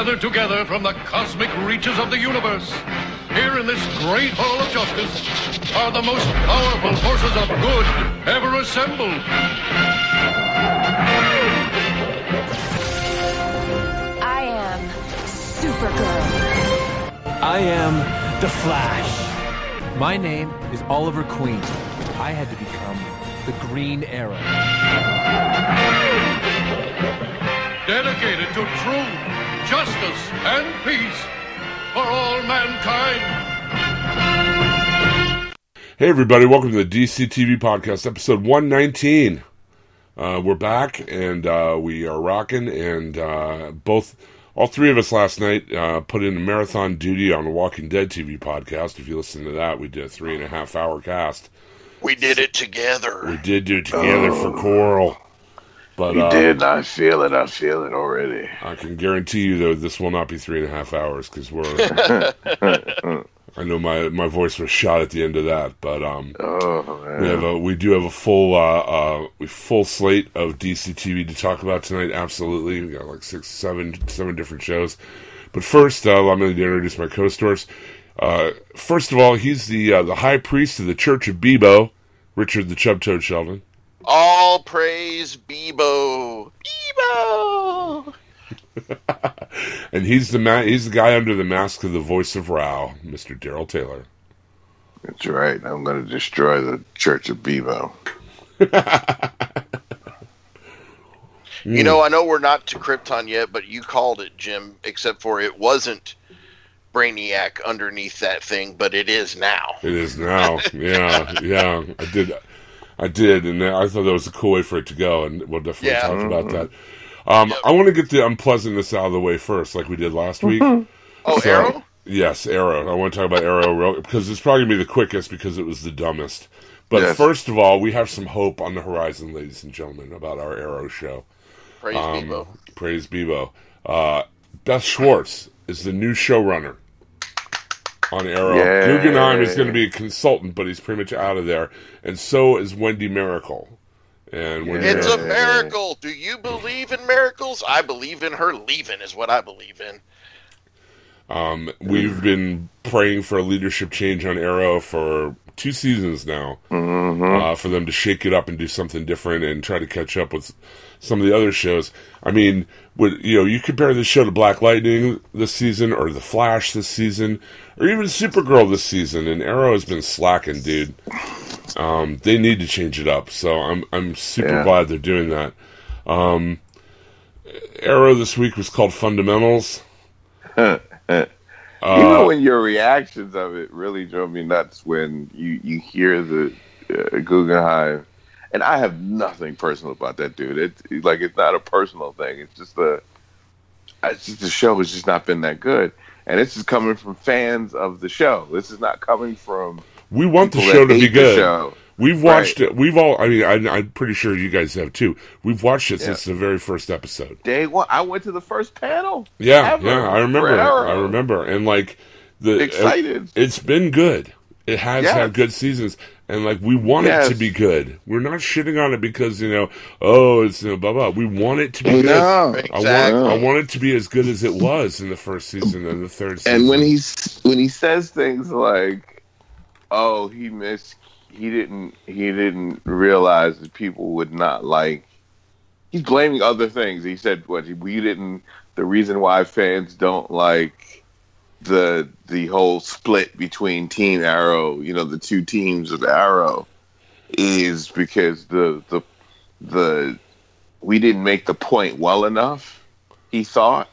gathered together from the cosmic reaches of the universe. Here in this great hall of justice are the most powerful forces of good ever assembled. I am Supergirl. I am the Flash. My name is Oliver Queen. I had to become the Green Arrow. Dedicated to truth, justice, and peace for all mankind. Hey, everybody, welcome to the DC TV Podcast, episode 119. Uh, we're back and uh, we are rocking, and uh, both, all three of us last night uh, put in a marathon duty on the Walking Dead TV podcast. If you listen to that, we did a three and a half hour cast. We did it together. We did do it together for Coral. But You uh, did. I feel it. I feel it already. I can guarantee you, though, this will not be three and a half hours because we're. I know my, my voice was shot at the end of that, but um, Oh man. We have a we do have a full uh, uh we- full slate of DC TV to talk about tonight. Absolutely, we got like six, seven, seven different shows. But first, uh, I'm going to introduce my co-stars. Uh, first of all, he's the uh, the high priest of the Church of Bebo, Richard the Chub Toad Sheldon. All praise Bebo. Bebo. and he's the ma- he's the guy under the mask of the voice of Rao, Mr. Daryl Taylor. That's right. I'm going to destroy the Church of Bebo. You know, I know we're not to Krypton yet, but you called it, Jim, except for it wasn't Brainiac underneath that thing, but it is now. It is now. yeah, yeah. I did, I did, and I thought that was a cool way for it to go, and we'll definitely Yeah. talk about that. Um, I want to get the unpleasantness out of the way first, like we did last week. Oh, So- Arrow? Yes, Arrow. I want to talk about Arrow real, because it's probably gonna be the quickest because it was the dumbest. But Yes. first of all, we have some hope on the horizon, ladies and gentlemen, about our Arrow show. Praise Um, Bebo. Praise Bebo. Uh, Beth Schwartz is the new showrunner on Arrow. Yay. Guggenheim is going to be a consultant, but he's pretty much out of there. And so is Wendy Mericle. And Wendy It's a Miracle- miracle. Do you believe in miracles? I believe in her leaving, is what I believe in. um, we've been praying for a leadership change on Arrow for two seasons now, uh, for them to shake it up and do something different and try to catch up with some of the other shows. I mean, with, you know, you compare this show to Black Lightning this season, or The Flash this season, or even Supergirl this season, and Arrow has been slacking, dude. Um, they need to change it up, so I'm I'm super Yeah. glad they're doing that. Um, Arrow this week was called Fundamentals. Uh, Even when your reactions of it really drove me nuts when you, you hear the uh, Guggenheim. And I have nothing personal about that dude. It's like it's not a personal thing. It's just the, it's just the show has just not been that good. And this is coming from fans of the show. This is not coming from We want the show to be good. show. We've watched it. We've all. I mean, I, I'm pretty sure you guys have too. We've watched it since the very first episode. Day one, I went to the first panel. Yeah, ever yeah, I remember. for Arrow. I remember, and like the uh, Excited. It, has been good. It has Yes. had good seasons, and like we want it to be good. We're not shitting on it because you know, oh, it's you know, blah blah. We want it to be good. No. I want, I want it to be as good as it was in the first season and the third season. And when he's when he says things like, "Oh, he missed," he didn't he didn't realize that people would not like. He's blaming other things. He said, "What we didn't." The reason why fans don't like the the whole split between Team Arrow, you know, the two teams of Arrow, is because the the the we didn't make the point well enough. He thought,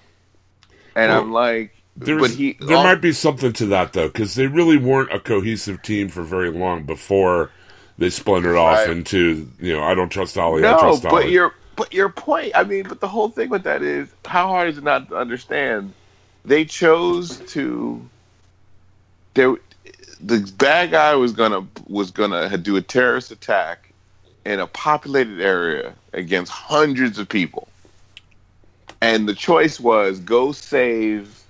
and Well, I'm like, There's, but he there all- might be something to that though, because they really weren't a cohesive team for very long before they splintered off into you know I don't trust Ollie, I No, trust but Ollie. your but your point. I mean, but the whole thing with that is how hard is it not to understand? They chose to. There, the bad guy was gonna was gonna do a terrorist attack in a populated area against hundreds of people, and the choice was go save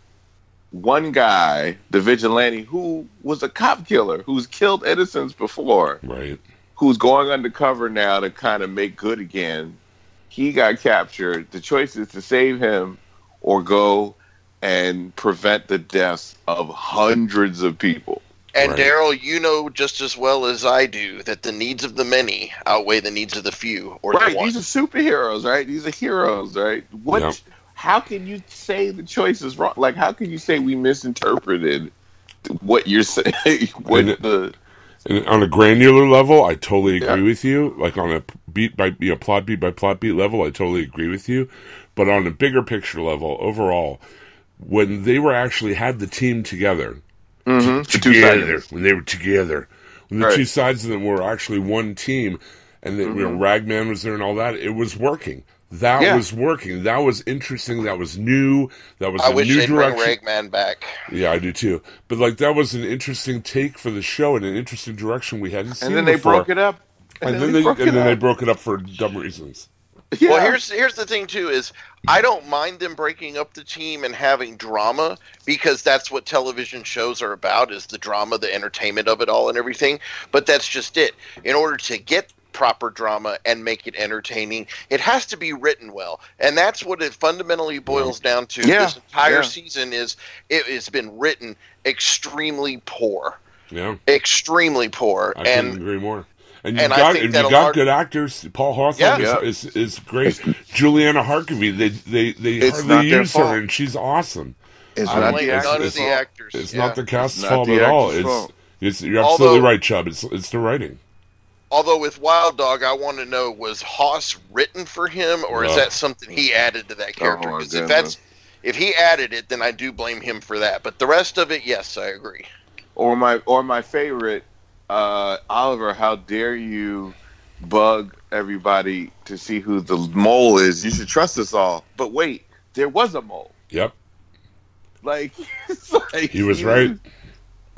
one guy, the vigilante, who was a cop killer, who's killed innocents before right. who's going undercover now to kind of make good again. He got captured. The choice is to save him or go and prevent the deaths of hundreds of people. And Right. Daryl, you know just as well as I do that the needs of the many outweigh the needs of the few, or Right, the these are superheroes, right? These are heroes, right? What? Yep. How can you say the choice is wrong? Like, how can you say we misinterpreted what you're saying? what And the And on a granular level, I totally agree Yeah. with you. Like on a beat by you know, plot beat by plot beat level, I totally agree with you. But on a bigger picture level, overall, when they were actually had the team together, Mhm, for two together, when they were together, when the Right. Mm-hmm. two sides of them were actually one team, and then you know, Ragman was there and all that, it was working. That Yeah. was working. That was interesting. That was new. That was I a wish new they'd bring direction. Ragman back. Yeah, I do too. But like that was an interesting take for the show and an interesting direction we hadn't seen And then they before. broke it up. And, then they, broke and then they broke it up for dumb reasons. Yeah. Well, here's here's the thing too is I don't mind them breaking up the team and having drama because that's what television shows are about is the drama, the entertainment of it all and everything. But that's just it. In order to get proper drama and make it entertaining, it has to be written well. And that's what it fundamentally boils down to. Yeah, This entire yeah. season is it has been written extremely poor. Yeah, Extremely poor. I couldn't and agree more. And you've and I got think and that you got lot- good actors. Paul Hawthorne Yeah. is, is is great. Juliana Harkavy, they they they It's hardly not their use her, and she's awesome. it's I not blame the none actor's of the fault. actors. It's yeah. not the cast's not fault the at all. It's, fault. it's you're absolutely Although- right, Chubb. It's it's the writing. Although with Wild Dog, I want to know was Haas written for him, or is that something he added to that oh, character? Oh, Because if that's if he added it, then I do blame him for that. But the rest of it, yes, I agree. or my or my favorite uh oliver how dare you bug everybody to see who the mole is? You should trust us all. But wait there was a mole. Yep, like, it's like he was right.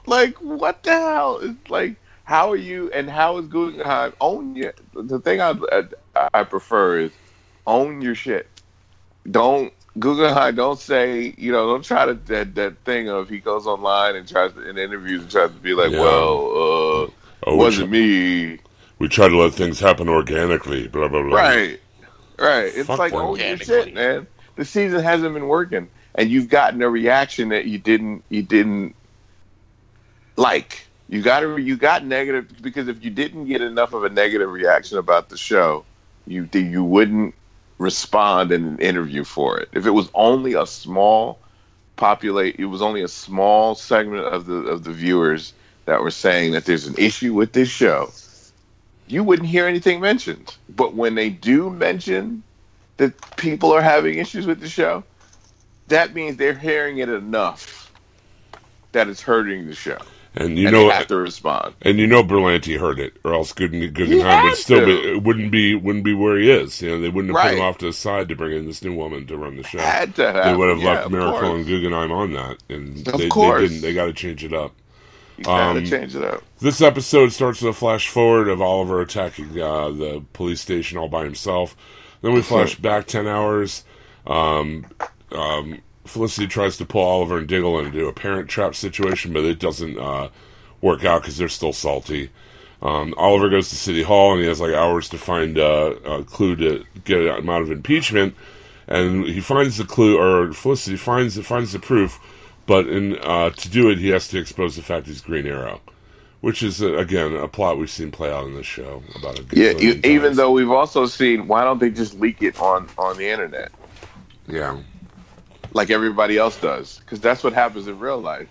like what the hell? It's like how are you and how is guggenheim own your the thing i i, I prefer is own your shit. Don't Guggenheim, don't say, you know, don't try to that that thing of he goes online and tries to in interviews and tries to be like, Yeah. well, uh, Oh, wasn't tr- me. we try to let things happen organically. Blah blah blah. Right. Right. It's Fuck like them. own your Organically. shit, man. The season hasn't been working. And you've gotten a reaction that you didn't you didn't like. You got a, you got negative because if you didn't get enough of a negative reaction about the show, you you wouldn't respond in an interview for it. If it was only a small populate it was only a small segment of the of the viewers that were saying that there's an issue with this show, you wouldn't hear anything mentioned. But when they do mention that people are having issues with the show, that means they're hearing it enough that it's hurting the show. And you and know, they have to respond. and you know, Berlanti heard it, or else Guggen- Guggenheim would still to. be, it wouldn't be wouldn't be where he is. You know, they wouldn't have put him off to the side to bring in this new woman to run the show. Had to have. they would have yeah, left Mericle course. and Guggenheim on that, and Of they, they course. didn't. They got to change it up. Gotta um, change it up. This episode starts with a flash forward of Oliver attacking uh, the police station all by himself. Then we flash back ten hours. Um, um, Felicity tries to pull Oliver and Diggle into a parent trap situation, but it doesn't uh, work out because they're still salty. Um, Oliver goes to City Hall and he has like hours to find uh, a clue to get him out of impeachment. And he finds the clue, or Felicity finds finds the proof, but in uh, to do it, he has to expose the fact he's Green Arrow, which is uh, again a plot we've seen play out in this show about a Yeah, you, even though we've also seen, why don't they just leak it on on the internet yeah, like everybody else does? Because that's what happens in real life.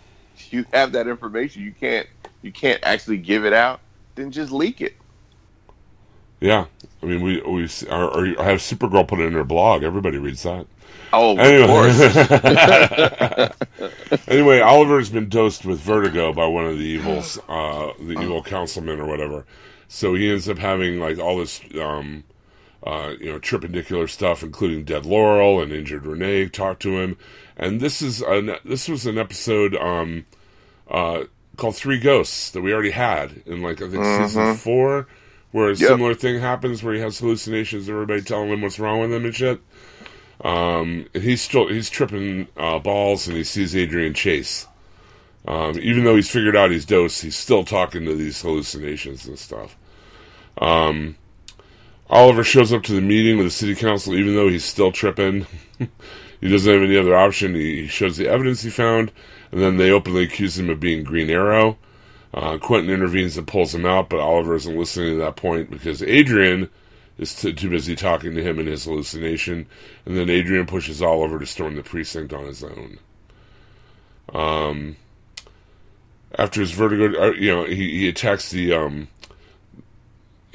You have that information, you can't you can't actually give it out. Then just leak it. yeah. I mean, we we or, or have Supergirl put it in her blog. Everybody reads that. Oh, of course. Anyway, anyway, Oliver's been dosed with vertigo by one of the evils, uh, the evil councilman or whatever. So he ends up having like all this, um, uh, you know, tripendicular stuff, including dead Laurel and injured Renee. Talk to him, and this is an this was an episode um, uh, called Three Ghosts that we already had in like I think season four, where a Yep. similar thing happens where he has hallucinations, everybody telling him what's wrong with him and shit. Um, and he's still he's tripping uh, balls, and he sees Adrian Chase. Um, even though he's figured out he's dosed, he's still talking to these hallucinations and stuff. Um, Oliver shows up to the meeting with the city council, even though he's still tripping. he doesn't have any other option. He, shows the evidence he found, and then they openly accuse him of being Green Arrow. Uh, Quentin intervenes and pulls him out, but Oliver isn't listening to that point because Adrian is t- too busy talking to him in his hallucination, and then Adrian pushes Oliver to storm the precinct on his own. Um, after his vertigo, uh, you know, he, he attacks the um,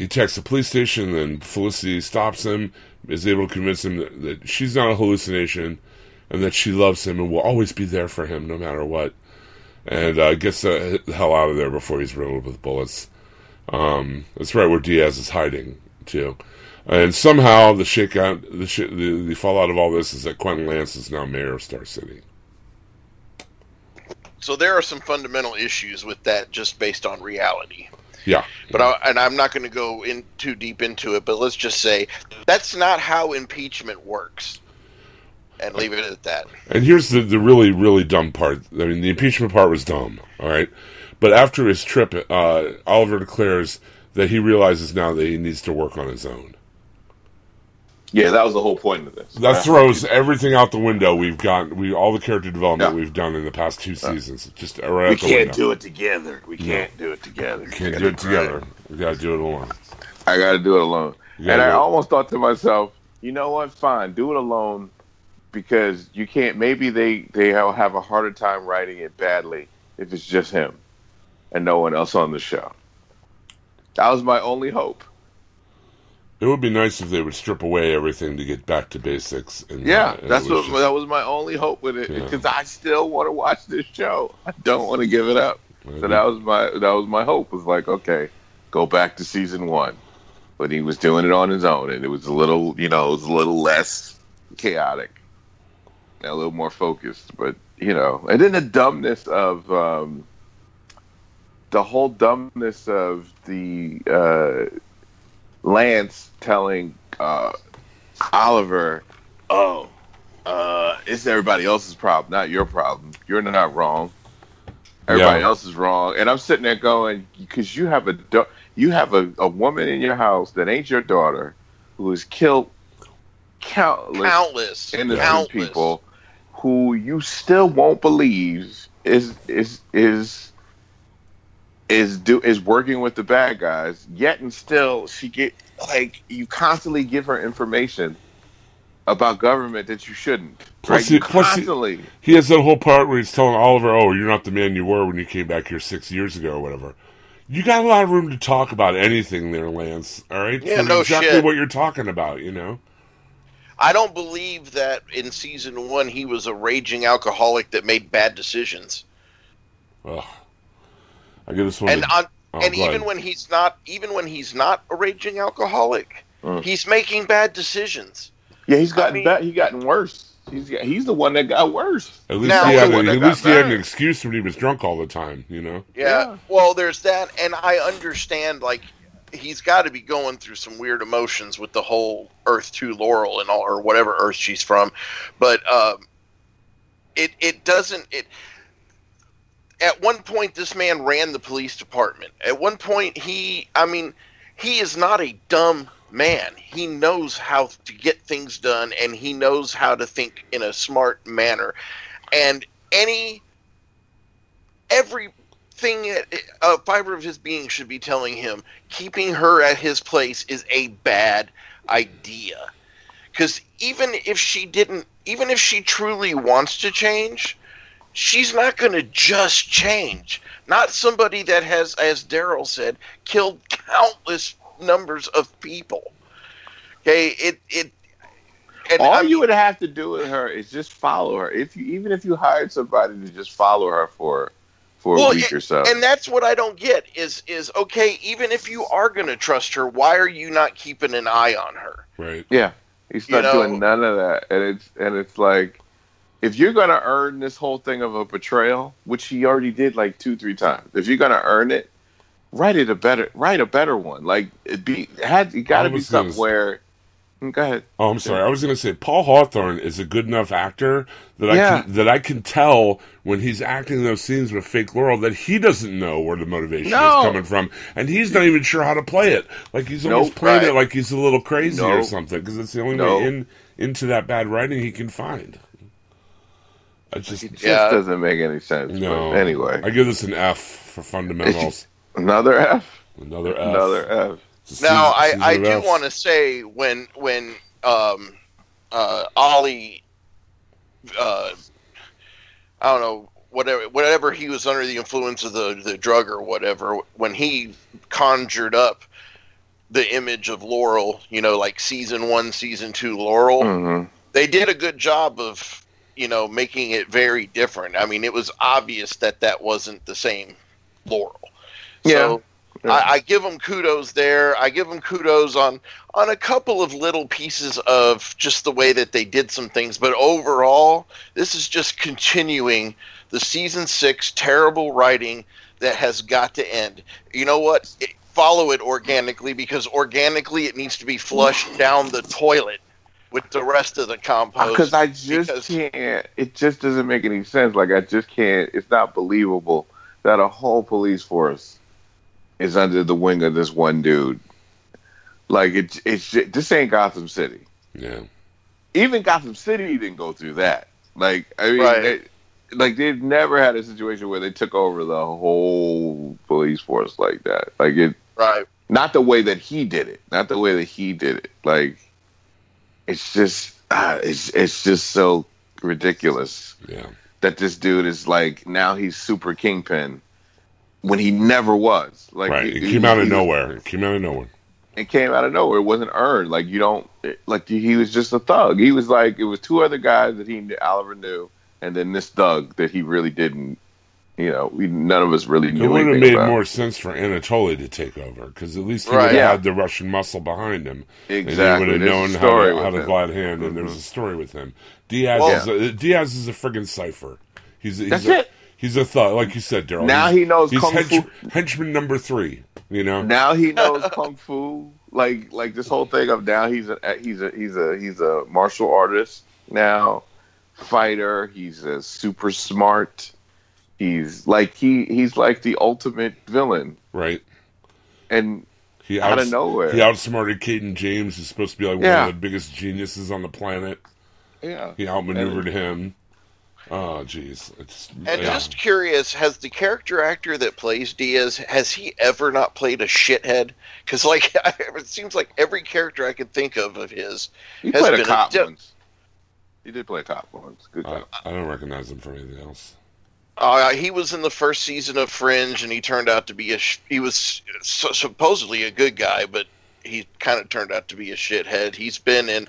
he attacks the police station. and Felicity stops him, is able to convince him that, that she's not a hallucination, and that she loves him and will always be there for him no matter what. And uh, gets the hell out of there before he's riddled with bullets. Um, that's right where Diaz is hiding too. And somehow the shakeout, the, sh- the the fallout of all this is that Quentin Lance is now mayor of Star City. So there are some fundamental issues with that, just based on reality. Yeah, But I, and I'm not going to go in too deep into it. But let's just say that's not how impeachment works, and leave it at that. And here's the, the really, really dumb part. I mean, the impeachment part was dumb, all right? But after his trip, uh, Oliver declares that he realizes now that he needs to work on his own. Yeah, that was the whole point of this. That throws everything out the window we've got, we all the character development Yeah. we've done in the past two seasons. Just right we out can't window. do it together. We can't do it together. We can't do it together. We gotta do it alone. I got to do it alone. And I it. almost thought to myself, you know what? Fine, do it alone because you can't. Maybe they they have have a harder time writing it badly if it's just him and no one else on the show. That was my only hope. It would be nice if they would strip away everything to get back to basics. And, Yeah, uh, and that's what just- that was my only hope with it Yeah. because I still want to watch this show. I don't want to give it up. So Mhm. that was my that was my hope was like, okay, go back to season one, but he was doing it on his own, and it was a little, you know, it was a little less chaotic, a little more focused. But you know, and then the dumbness of um, the whole dumbness of the uh, Lance telling uh, Oliver, "Oh, uh, it's everybody else's problem, not your problem. You're not wrong. Everybody Yeah. else is wrong." And I'm sitting there going, "Because you have a da- you have a, a woman in your house that ain't your daughter, who has killed countless Countless, innocent countless. people, who you still won't believe is is is." Is do is working with the bad guys, yet and still she get like you constantly give her information about government that you shouldn't. Plus right? he- You plus he- constantly. He has that whole part where he's telling Oliver, "Oh, you're not the man you were when you came back here six years ago, or whatever." You got a lot of room to talk about anything there, Lance. All right, Yeah, For no exactly shit. what you're talking about. You know, I don't believe that in season one he was a raging alcoholic that made bad decisions. Ugh. I get this one. And on, oh, and even ahead. when he's not, even when he's not a raging alcoholic, Mm. he's making bad decisions. Yeah, he's gotten mean- bet. He gotten worse. He's he's the one that got worse. at least now- he had, The at least he had an excuse when he was drunk all the time. You know, Yeah. Yeah. Well, there's that, and I understand. Like, he's got to be going through some weird emotions with the whole Earth Two Laurel and all, or whatever Earth she's from. But um, it it doesn't it. At one point, this man ran the police department. At one point, he, I mean, he is not a dumb man. He knows how to get things done, and he knows how to think in a smart manner. And any everything a fiber of his being should be telling him keeping her at his place is a bad idea because even if she didn't even if she truly wants to change she's not going to just change not somebody that has as daryl said killed countless numbers of people okay it it and All I you would have to do with her is just follow her. If you even if you hired somebody to just follow her for for Well, a week or so. and that's what I don't get is is okay. Even if you are going to trust her, why are you not keeping an eye on her? right? Yeah, he's You not know- doing none of that, and it's and it's like if you're gonna earn this whole thing of a betrayal, which he already did like two three times, if you're gonna earn it, write it a better write a better one. Like it be had it got to be something where. Mm, Go ahead. Oh, I'm sorry. I was going to say Paul Hawthorne is a good enough actor that I can, that I can tell when he's acting those scenes with fake Laurel that he doesn't know where the motivation No. is coming from, and he's not even sure how to play it. Like he's almost Nope, playing it like he's a little crazy or something because it's the only Nope. way in into that bad writing he can find. I just It just Yeah. doesn't make any sense. no. But anyway, I give this an F for fundamentals. another F. Another F. Another F. Now, season- I, I do want to say when when um, uh, Ollie, uh, I don't know whatever whatever he was under the influence of the the drug or whatever when he conjured up the image of Laurel, you know, like season one, season two Laurel, hmm they did a good job of you know making it very different. I mean, it was obvious that that wasn't the same Laurel. So Yeah. I, I give them kudos there. I give them kudos on on a couple of little pieces of just the way that they did some things. But overall, this is just continuing the season six terrible writing that has got to end. You know what? It, follow it organically because organically it needs to be flushed down the toilet with the rest of the compost. Because I just because- can't. It just doesn't make any sense. Like I just can't. It's not believable that a whole police force is under the wing of this one dude. Like it. It's ju- this ain't Gotham City. Yeah. Even Gotham City didn't go through that. Like I mean, Right. they, like they've never had a situation where they took over the whole police force like that. Like it. right. Not the way that he did it. Not the way that he did it. Like it's just. ah, it's it's just so ridiculous Yeah. that this dude is like now he's super kingpin when he never was. Like right. It he- came out of he- nowhere. It came out of nowhere. It came out of nowhere. It wasn't earned. Like you don't like he was just a thug. He was like it was two other guys that he knew, Oliver knew, and then this thug that he really didn't. You know, we none of us really knew. It would have made about. more sense for Anatoly to take over because at least he Right. would have Yeah. had the Russian muscle behind him. Exactly. And he would have There's known how to, how to him. Mm-hmm. glide and there was a story with him. Diaz, Well- is a, Diaz is a friggin' cipher. He's, he's That's a, it. He's a thug, like you said, Daryl. Now he knows He's kung hench- fu. henchman number three. You know. Now he knows kung fu. Like like this whole thing of now he's a he's a he's a he's a martial artist now, fighter. He's a super smart. He's like he he's like the ultimate villain. Right. And He Out of nowhere. He outsmarted Cayden James, who's supposed to be like Yeah. one of the biggest geniuses on the planet. yeah, He outmaneuvered him. Oh, jeez. It's And yeah. just curious, has the character actor that plays Diaz has he ever not played a shithead? Because like it seems like every character I could think of of his. he has played a been a cop di- once. He did play a cop once. Good I, cop. I don't recognize him from anything else. Uh, he was in the first season of Fringe, and he turned out to be a. Sh- he was su- supposedly a good guy, but he kind of turned out to be a shithead. He's been in.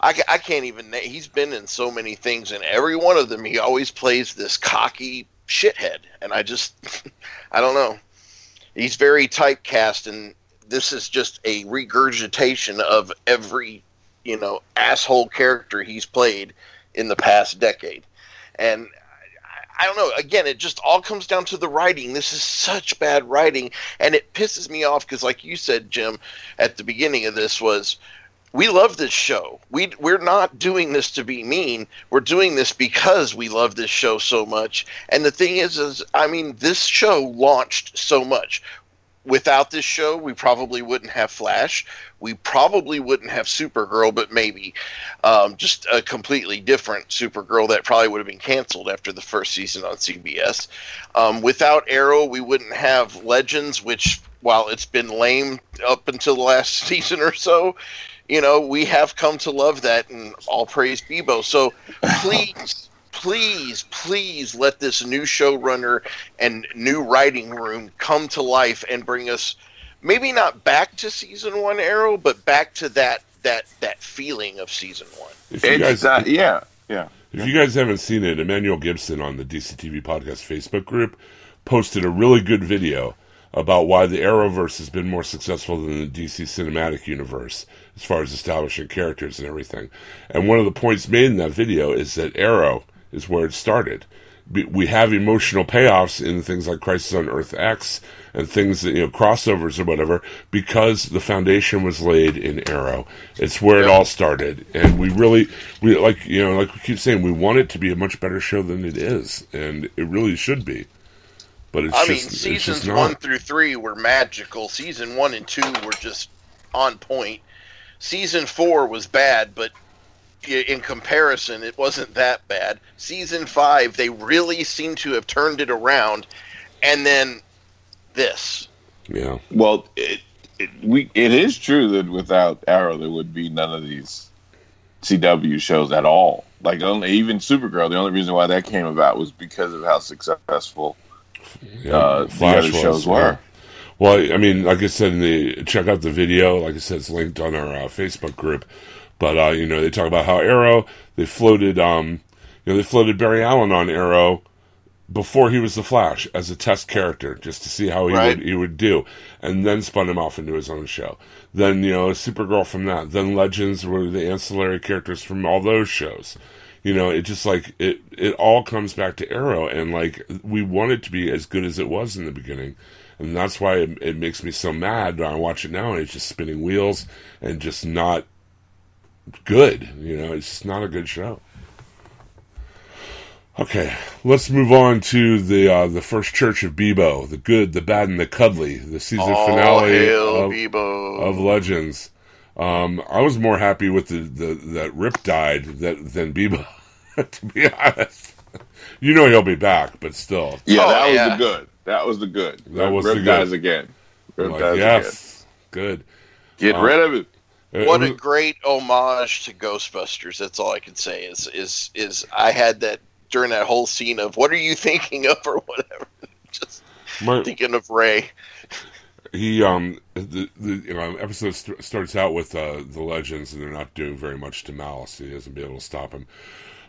I, I can't even. na- He's been in so many things, and every one of them, he always plays this cocky shithead, and I just, I don't know. He's very typecast, and this is just a regurgitation of every, you know, asshole character he's played in the past decade, and I don't know. Again, it just all comes down to the writing. This is such bad writing, and it pisses me off because, like you said, Jim, at the beginning of this was, we love this show. We we're not doing this to be mean. We're doing this because we love this show so much. And the thing is, is I mean, this show launched so much. Without this show, we probably wouldn't have Flash. We probably wouldn't have Supergirl, but maybe um, just a completely different Supergirl that probably would have been canceled after the first season on CBS. Um, without Arrow, we wouldn't have Legends, which, while it's been lame up until the last season or so, you know, we have come to love that, and all praise Bebo. So please, please, please let this new showrunner and new writing room come to life and bring us maybe not back to season one Arrow, but back to that that that feeling of season one. If you It's guys, not, yeah, yeah. If you guys haven't seen it, Emmanuel Gibson on the DCTV Podcast Facebook group posted a really good video about why the Arrowverse has been more successful than the DC Cinematic Universe as far as establishing characters and everything. And one of the points made in that video is that Arrow is where it started. We have emotional payoffs in things like Crisis on Earth X and things that, you know, crossovers or whatever, because the foundation was laid in Arrow. It's where it all started. And we really, we like, you know, like we keep saying, we want it to be a much better show than it is. And it really should be. But it's I mean, just, it's seasons one through three were magical. Season one and two were just on point. Season four was bad, but in comparison, it wasn't that bad. Season five, they really seem to have turned it around, and then this. Yeah. Well, it, it we it is true that without Arrow, there would be none of these CW shows at all. Like only even Supergirl, the only reason why that came about was because of how successful yeah. uh, the other shows were. Well, I mean, like I said, in the check out the video. Like I said, it's linked on our uh, Facebook group. But uh, you know, they talk about how Arrow they floated, um, you know, they floated Barry Allen on Arrow before he was the Flash as a test character, just to see how he Right. would he would do, and then spun him off into his own show. Then you know, Supergirl from that. Then Legends were the ancillary characters from all those shows. You know, it just like it it all comes back to Arrow, and like we want it to be as good as it was in the beginning. And that's why it, it makes me so mad when I watch it now and it's just spinning wheels and just not good. You know, it's not a good show. Okay, let's move on to the uh, the first Church of Bebo, the good, the bad, and the cuddly, the season All finale hail of, Bebo. of Legends. Um, I was more happy with the, the that Rip died that, than Bebo, to be honest. You know he'll be back, but still, Yeah, Oh, that was the good. That was the good. That was Rip the good. dies again. Rip I'm like, dies yes, good. Get Uh, rid of it. What a great homage to Ghostbusters. That's all I can say. Is is is I had that during that whole scene of what are you thinking of or whatever. Just my- thinking of Ray. he um the, the you know episode st- starts out with uh the legends and they're not doing very much to malice he doesn't be able to stop him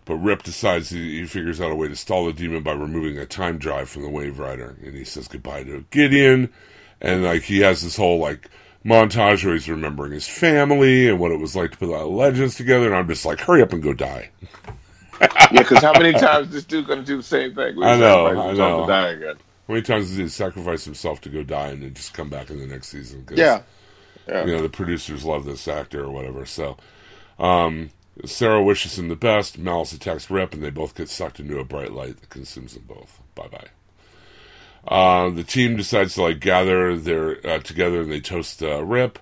but rip decides he, he figures out a way to stall the demon by removing a time drive from the Waverider and he says goodbye to gideon and like he has this whole like montage where he's remembering his family and what it was like to put the legends together and i'm just like hurry up and go die Yeah, because how many times this dude gonna do the same thing? I know, I know. to die again. how many times does he sacrifice himself to go die and then just come back in the next season 'Cause- Yeah. Yeah. you know the producers love this actor or whatever. So, um, Sarah wishes him the best. Malice attacks Rip, and they both get sucked into a bright light that consumes them both. Bye bye. Uh, the team decides to like gather their uh, together and they toast uh, Rip,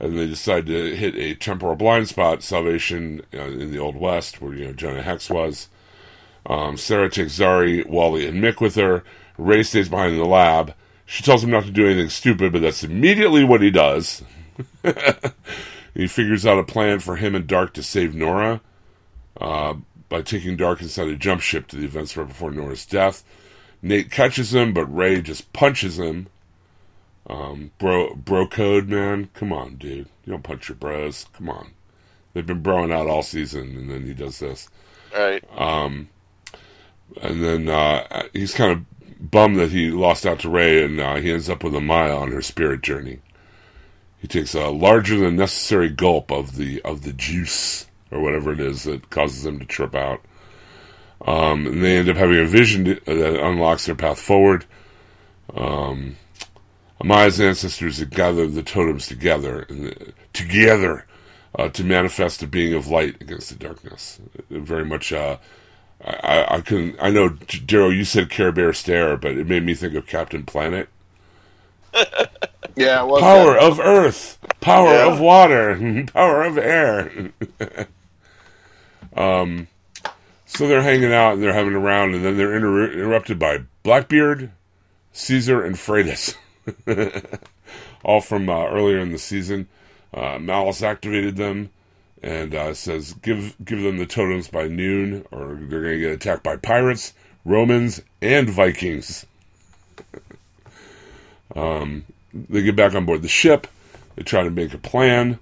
and they decide to hit a temporal blind spot, Salvation uh, in the Old West, where you know Jonah Hex was. Um, Sarah takes Zari, Wally, and Mick with her. Ray stays behind in the lab. She tells him not to do anything stupid, but that's immediately what he does. he figures out a plan for him and Dark to save Nora uh, by taking Dark inside a jump ship to the events right before Nora's death. Nate catches him, but Ray just punches him. Um, bro, bro code, man. Come on, dude. You don't punch your bros. Come on. They've been broing out all season, and then he does this. Right. And then uh, he's kind of bummed that he lost out to Ray, and uh, he ends up with Amaya on her spirit journey. He takes a larger than necessary gulp of the of the juice or whatever it is that causes him to trip out. Um, and they end up having a vision that unlocks their path forward. Um, Amaya's ancestors had gathered the totems together, and, together uh, to manifest a being of light against the darkness. Very much. Uh, I, I can. I know, Daryl. You said Care Bear Stare, but it made me think of Captain Planet. Yeah, well, Power of Earth, power Yeah. of water, power of air. um, so they're hanging out and they're having a round, and then they're inter- interrupted by Blackbeard, Caesar, and Freydis, all from uh, earlier in the season. Uh, Malice activated them and uh, says, "Give give them the totems by noon, or they're going to get attacked by pirates, Romans, and Vikings." um, they get back on board the ship. They try to make a plan,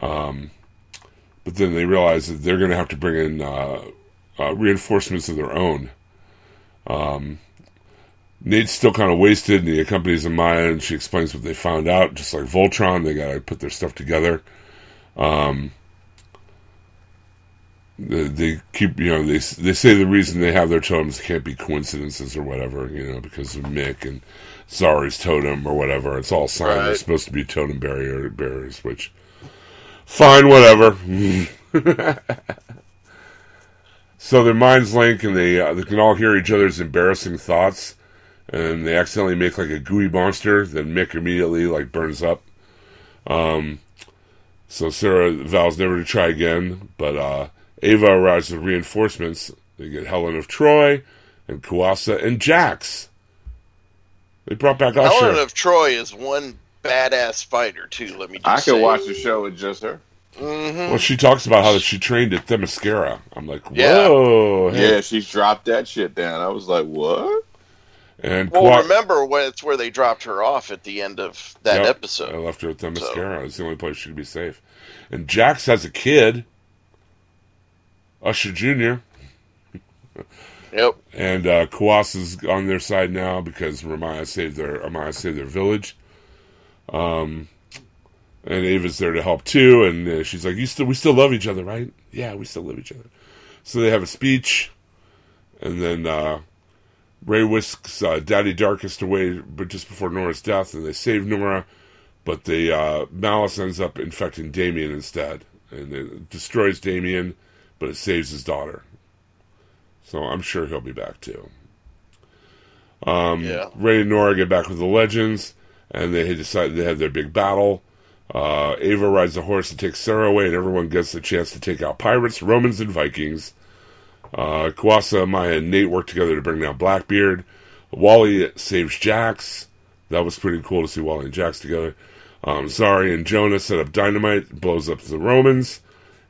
um, but then they realize that they're going to have to bring in uh, reinforcements of their own. Um, Nate's still kind of wasted, and he accompanies Amaya, and she explains what they found out. Just like Voltron, they got to put their stuff together. Um, they, they keep, you know, they they say the reason they have their totems can't be coincidences or whatever, you know, because of Mick and Zari's totem or whatever. It's all signed. They're supposed to be totem barrier bearers, which fine, whatever. so their minds link, and they uh, they can all hear each other's embarrassing thoughts, and they accidentally make like a gooey monster. Then Mick immediately like burns up. Um, so Sarah vows never to try again, but uh, Ava arrives with reinforcements. They get Helen of Troy and Kuasa and Jax. They brought back Usher. Helen of Troy is one badass fighter too. Let me. Just I could say. watch the show with just her. Mhm. well, she talks about how she trained at Themyscira. I'm like, Yeah. whoa. hey. Yeah, she's dropped that shit down. I was like, what? And Well, remember when it's where they dropped her off at the end of that Yep. episode. I left her at Themyscira. It's the only place she could be safe. And Jax has a kid, Usher Jr., Yep. and uh, Kuasa's on their side now because Ramaya saved their Amaya saved their village. Um, and Ava's there to help too, and uh, she's like, "You still, we still love each other, right? Yeah, we still love each other." So they have a speech, and then uh, Ray whisks uh, Daddy Darkest away, but just before Nora's death, and they save Nora, but the uh, Malice ends up infecting Damien instead, and it destroys Damien, but it saves his daughter. So I'm sure he'll be back too. Um, Yeah. Ray and Nora get back with the legends, and they decide they have their big battle. Uh, Ava rides a horse and takes Sarah away, and everyone gets the chance to take out pirates, Romans, and Vikings. Uh, Kuasa, Maya, and Nate work together to bring down Blackbeard. Wally saves Jax. That was pretty cool to see Wally and Jax together. Um, Zari and Jonah set up dynamite, blows up the Romans,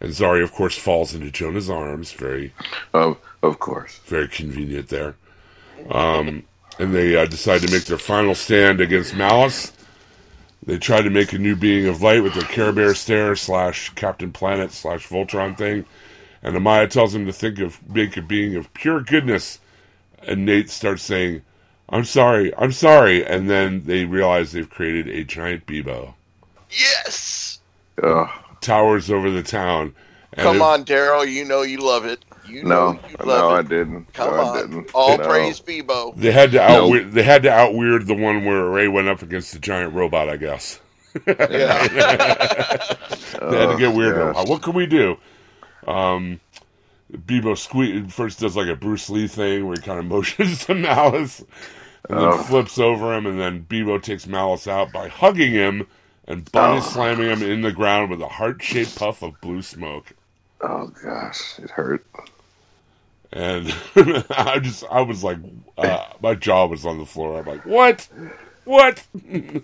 and Zari, of course, falls into Jonah's arms. Very Of of course. very convenient there. Um, and they uh, decide to make their final stand against Malice. They try to make a new being of light with their Care Bear stare slash Captain Planet slash Voltron thing. And Amaya tells him to think of make a being of pure goodness. And Nate starts saying, I'm sorry, I'm sorry. And then they realize they've created a giant Bebo. Yes. Ugh. Towers over the town. And Come if- on, Daryl. You know you love it. You know No, you no, love I didn't. Come no, I on. didn't. All No. praise Bebo. They had to out Nope. they had to out weird the one where Ray went up against the giant robot, I guess. Yeah. They had to get Oh, weirder. gosh. What can we do? Um, Bebo sque- first does like a Bruce Lee thing where he kind of motions to Malice and then Oh. flips over him, and then Bebo takes Malice out by hugging him and body Oh. slamming him in the ground with a heart shaped puff of blue smoke. Oh gosh, it hurt. And I just, I was like, uh, my jaw was on the floor. I'm like, what? What?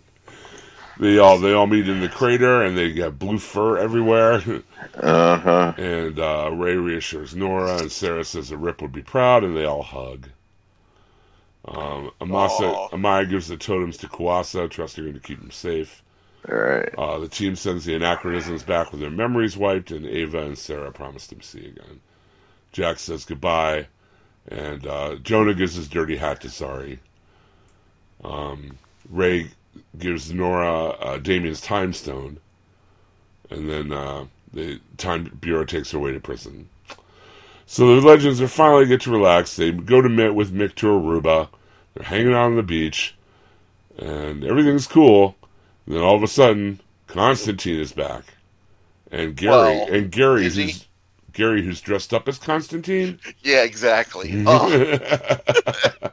they all, they all meet in the crater, and they got blue fur everywhere. Uh huh. And uh, Ray reassures Nora, and Sarah says that Rip would be proud, and they all hug. Um, Amasa. Amaya gives the totems to Kuasa, trusting her to keep him safe. All right. Uh, the team sends the anachronisms back with their memories wiped, and Ava and Sarah promise to see again. Jack says goodbye, and uh, Jonah gives his dirty hat to Zari. Um, Ray gives Nora uh, Damien's time stone, and then uh, the Time Bureau takes her away to prison. So the legends are finally get to relax. They go to meet with Mick to Aruba. They're hanging out on the beach, and everything's cool. And then all of a sudden, Constantine is back, and Gary Well, and Gary is he? Gary who's dressed up as Constantine. yeah, exactly. Oh,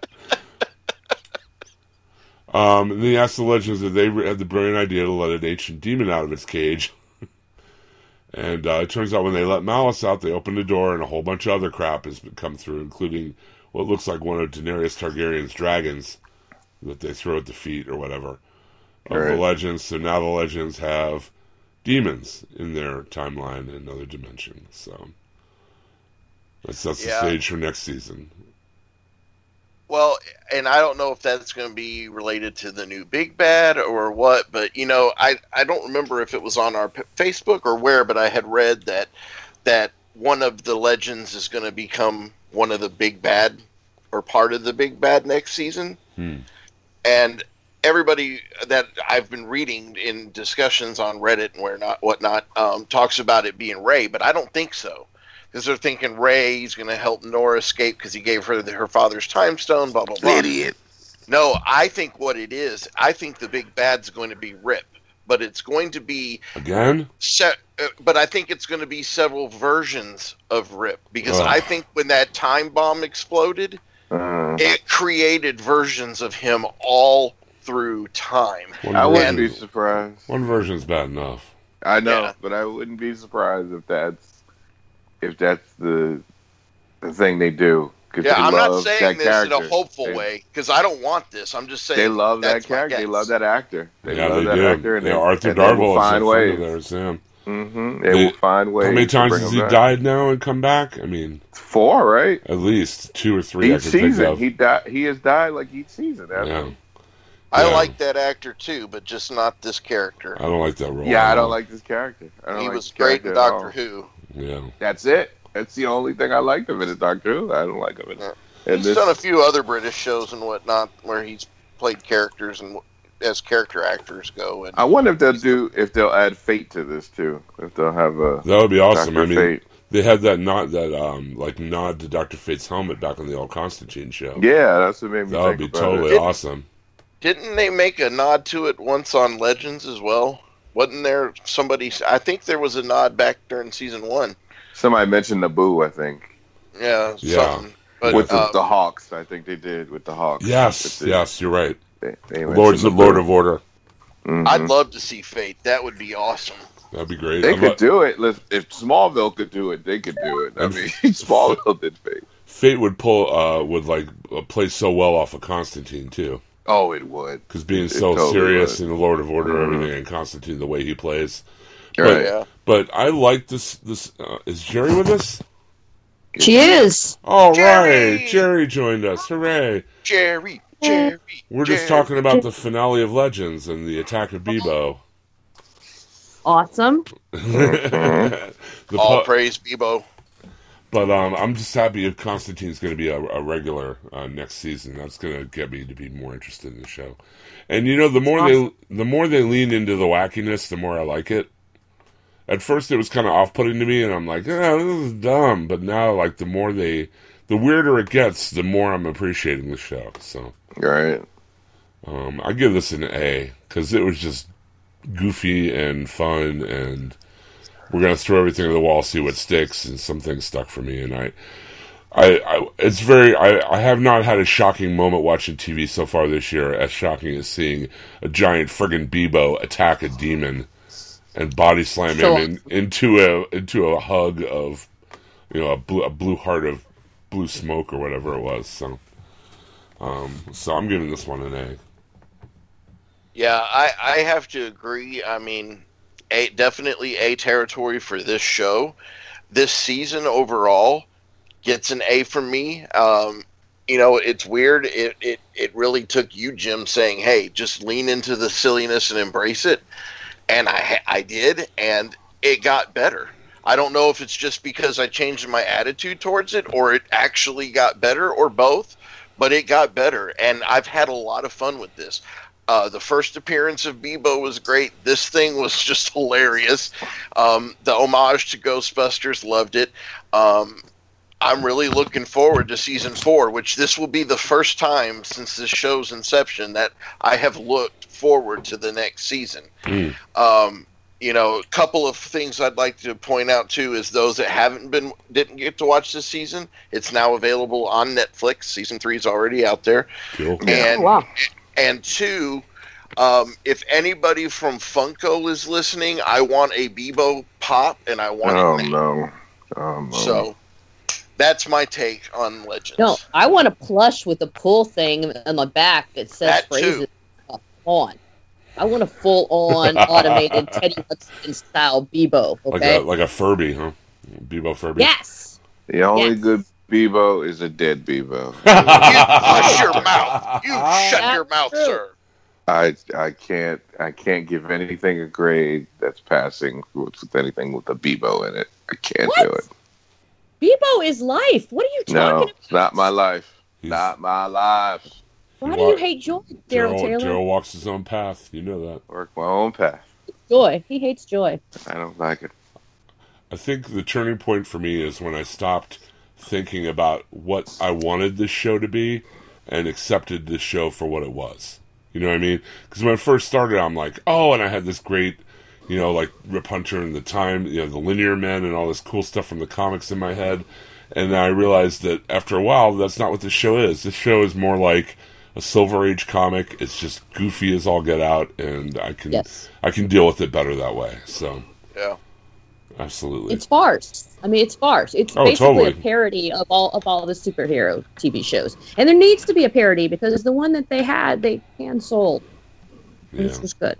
Um, and they asked the legends if they had the brilliant idea to let an ancient demon out of its cage. and uh, it turns out when they let Malice out, they opened the door, and a whole bunch of other crap has come through, including what looks like one of Daenerys Targaryen's dragons that they throw at the feet or whatever of the legends. So now the legends have demons in their timeline in another dimension. So that sets Yeah. the stage for next season. Well, and I don't know if that's going to be related to the new Big Bad or what, but you know, I I don't remember if it was on our p- Facebook or where, but I had read that that one of the legends is going to become one of the Big Bad or part of the Big Bad next season, Hmm. and everybody that I've been reading in discussions on Reddit and where not whatnot um, talks about it being Ray, but I don't think so because they're thinking Ray's going to help Nora escape because he gave her the, her father's time stone. Blah blah blah. Idiot. No, I think what it is, I think the big bad's going to be Rip, but it's going to be Again? se- uh, but I think it's going to be several versions of Rip because Ugh. I think when that time bomb exploded, Uh, it created versions of him all through time. One I wouldn't be surprised. One version's bad enough. I know, Yeah. but I wouldn't be surprised if that's if that's the the thing they do. 'cause Yeah, they I'm not saying that this in a hopeful They- way because I don't want this. I'm just saying They love that character. They love that actor. They yeah, love they that do. actor, and yeah, they, Arthur and they Darvill is a find friend ways. of theirs. Yeah. hmm They, They- will find ways. How many times has he back. died now and come back? I mean, Four, right? at least two or three I Each think season, of. he died. He has died like each season. That's- yeah, I Yeah. like that actor too, but just not this character. I don't like that role. Yeah, I don't like this character. I don't He like was great in character at all. Doctor Who. Yeah, That's it. That's the only thing I liked of him in is Doctor Who. I don't like him in. Yeah. in He's this. done a few other British shows and whatnot where he's played characters and as character actors go. And I wonder if they'll do if they'll add Fate to this too. If they'll have a that would be awesome. Doctor I mean, Fate. they had that not that um, like nod to Doctor Fate's helmet back on the old Constantine show. Yeah, that's what made me that would be about totally it. awesome. Didn't they make a nod to it once on Legends as well? Wasn't there somebody? I think there was a nod back during season one. Somebody mentioned Nabu, I think, Yeah, Yeah. something. But with the, uh, the Hawks. I think they did with the Hawks. Yes, the- yes, you're right. They, they Lord's the mentioned Lord of Order. Mhm. I'd love to see Fate. That would be awesome. That'd be great. They I'm could not- do it. If Smallville could do it, they could do it. I mean, Smallville did Fate. Fate would pull uh would like uh, play so well off of Constantine too, Oh, it would. because being It so totally serious would. in the Lord of Order, Mhm. everything, and Constantine the way he plays. Right. Yeah. But I like this. This uh, is Jerry with us. She is. All Jerry! right, Jerry joined us. Hooray! Jerry, Jerry. We're just Jerry. talking about the finale of Legends and the attack of Beebo. Awesome. the All pu- praise Beebo. But um, I'm just happy if Constantine's going to be a, a regular uh, next season. That's going to get me to be more interested in the show. And you know, the more they the more they lean into the wackiness, the more I like it. At first, it was kind of off putting to me, and I'm like, oh, this is dumb. But now, like, the more they, the weirder it gets, the more I'm appreciating the show. So, Right. um, I give this an A because it was just goofy and fun, and we're gonna throw everything at the wall, see what sticks, and some things stuck for me. And I, I, I it's very. I, I have not had a shocking moment watching TV so far this year as shocking as seeing a giant friggin' Beebo attack a demon and body slam So- him in, into a into a hug of, you know, a blue a blue heart of blue smoke or whatever it was. So, um, so I'm giving this one an A. Yeah, I, I have to agree. I mean, a definitely a territory for this show. This season overall gets an A from me. Um, you know, it's weird. It, it it really took you, Jim, saying, "Hey, just lean into the silliness and embrace it," and I I did, and it got better. I don't know if it's just because I changed my attitude towards it, or it actually got better, or both. But it got better, and I've had a lot of fun with this. Uh, the first appearance of Beebo was great. This thing was just hilarious. Um, the homage to Ghostbusters, loved it. Um, I'm really looking forward to season four, which this will be the first time since this show's inception that I have looked forward to the next season. Mm. Um, you know, a couple of things I'd like to point out too is those that haven't been didn't get to watch this season. It's now available on Netflix. Season three is already out there. Cool. And Oh, wow. And two, um, if anybody from Funko is listening, I want a Beebo pop, and I want Oh it no. Oh no. So that's my take on Legends. No, I want a plush with a pull thing on the back that says That too. phrases on. I want a full on automated Teddy Ruxpin style Beebo. Like Okay. a like a Furby, huh? Beebo Furby. yes. the only Yes. good Beebo is a dead Beebo. you hush your mouth. You shut That's your mouth, true. sir. I I can't I can't give anything a grade that's passing with, with anything with a Beebo in it. I can't do it. Beebo is life. What are you No, talking it's not my life. He's- Not my life. Why He do you hate Joy, Daryl Daryl Taylor? Daryl walks his own path. You know that. Work my own path. Joy. He hates Joy. I don't like it. I think the turning point for me is when I stopped thinking about what I wanted this show to be and accepted this show for what it was. You know what I mean? Because when I first started, I'm like, oh, and I had this great, you know, like Rip Hunter and the time, you know, the Linear Men and all this cool stuff from the comics in my head. And then I realized that after a while, that's not what this show is. This show is more like a Silver Age comic. It's just goofy as all get out, and I can Yes. I can deal with it better that way. So Yeah. Absolutely. It's farce. I mean, it's farce. It's Oh, basically totally. a parody of all of all the superhero TV shows, and there needs to be a parody because the one that they had they canceled, yeah. which was good.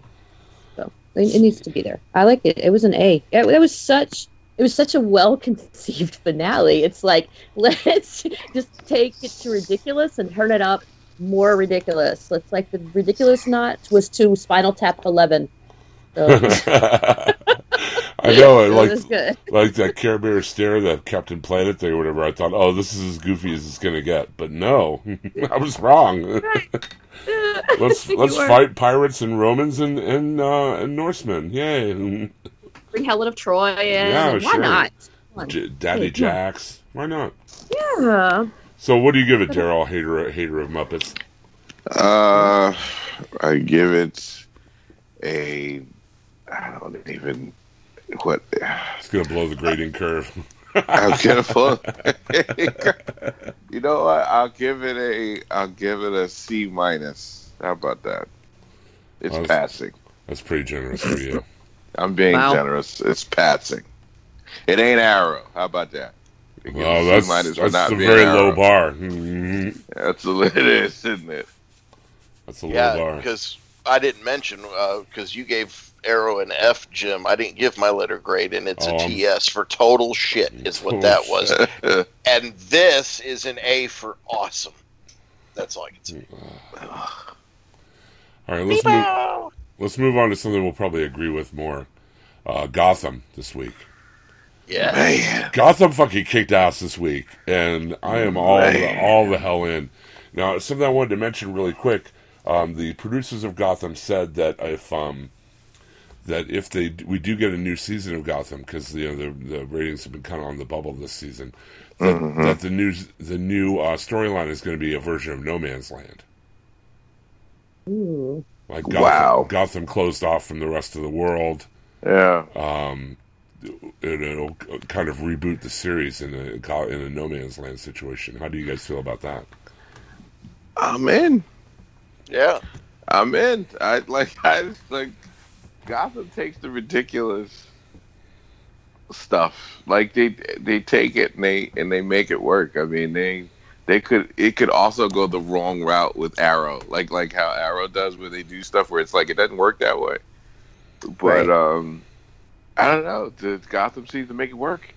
So it, it needs to be there. I like it. It was an A. It, it was such. It was such a well conceived finale. It's like let's just take it to ridiculous and turn it up more ridiculous. It's like the ridiculous knot was to Spinal Tap Eleven. So I know, it like like that Care Bear stare that Captain Planet thing or whatever. I thought, oh, this is as goofy as it's gonna get, but no, I was wrong. let's let's were. fight pirates and Romans and and, uh, and Norsemen. Yay! Bring Helen of Troy in. Yeah, Why sure. not? J- Daddy Hey, come. Jacks. Why not? Yeah. So, what do you give it, Daryl? Hater hater of Muppets. Uh, I give it a. I don't even what. It's gonna blow the grading curve. I'm gonna pull. you know what? I'll give it a. I'll give it a C minus. How about that? It's Well, passing. That's pretty generous for you. I'm being Wow. generous. It's passing. It ain't Arrow. How about that? You Well, that's minus that's not a very Arrow. low bar. That's what it is, isn't it? That's a low Yeah, bar. because I didn't mention uh, because you gave Arrow and F, Jim. I didn't give my letter grade, and it's Oh, a I'm- TS for total shit. Is what that was. And this is an A for awesome. That's all I can say. All right, let's move. Let's move on to something we'll probably agree with more. Uh, Gotham this week. Yeah. Man, Gotham fucking kicked ass this week, and I am all the, all the hell in. Now, something I wanted to mention really quick: um, the producers of Gotham said that if um, that if they we do get a new season of Gotham because you know the the ratings have been kind of on the bubble this season, that, that the new the new uh, storyline is going to be a version of No Man's Land. Ooh. Like Gotham, Wow. Gotham closed off from the rest of the world. yeah. Um, it, it'll kind of reboot the series in a in a no man's land situation. How do you guys feel about that? I'm in. Yeah. I'm in. I like. I like. Gotham takes the ridiculous stuff. Like they they take it and they and they make it work. I mean they they could it could also go the wrong route with Arrow. Like like how Arrow does where they do stuff where it's like it doesn't work that way. But Right. um I don't know. The Gotham seems to make it work.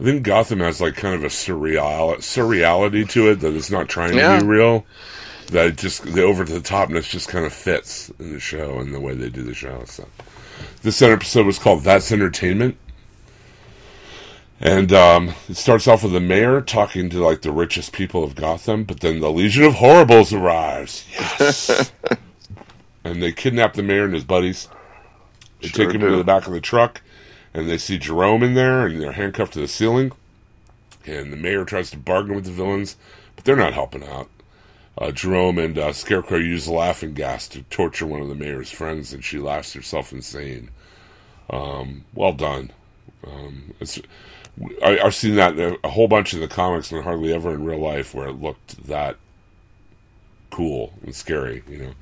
I think Gotham has like kind of a surreal surreality to it that it's not trying Yeah. to be real. That it just the over the topness just kind of fits in the show and the way they do the show. So this episode was called "That's Entertainment," and um, it starts off with the mayor talking to like the richest people of Gotham, but then the Legion of Horribles arrives. Yes, and they kidnap the mayor and his buddies. They Sure take him do. to the back of the truck, and they see Jerome in there, and they're handcuffed to the ceiling. And the mayor tries to bargain with the villains, but they're not helping out. Uh, Jerome and uh, Scarecrow use laughing gas to torture one of the mayor's friends, and she laughs herself insane. Um, well done. Um, I, I've seen that a, a whole bunch in the comics, and hardly ever in real life where it looked that cool and scary. You know.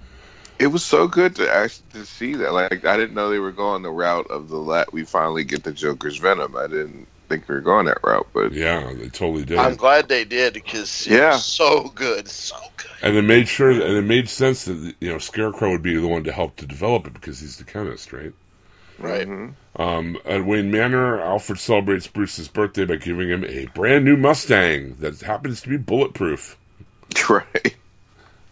It was so good to actually to see that. Like I didn't know they were going the route of the let we finally get the Joker's Venom. I didn't think we were going that route, but Yeah, they totally did. I'm glad they did because Yeah. so good. So good. And it made sure, and it made sense that you know Scarecrow would be the one to help to develop it because he's the chemist, right? Right. Mhm. Um, at Wayne Manor, Alfred celebrates Bruce's birthday by giving him a brand new Mustang that happens to be bulletproof, right.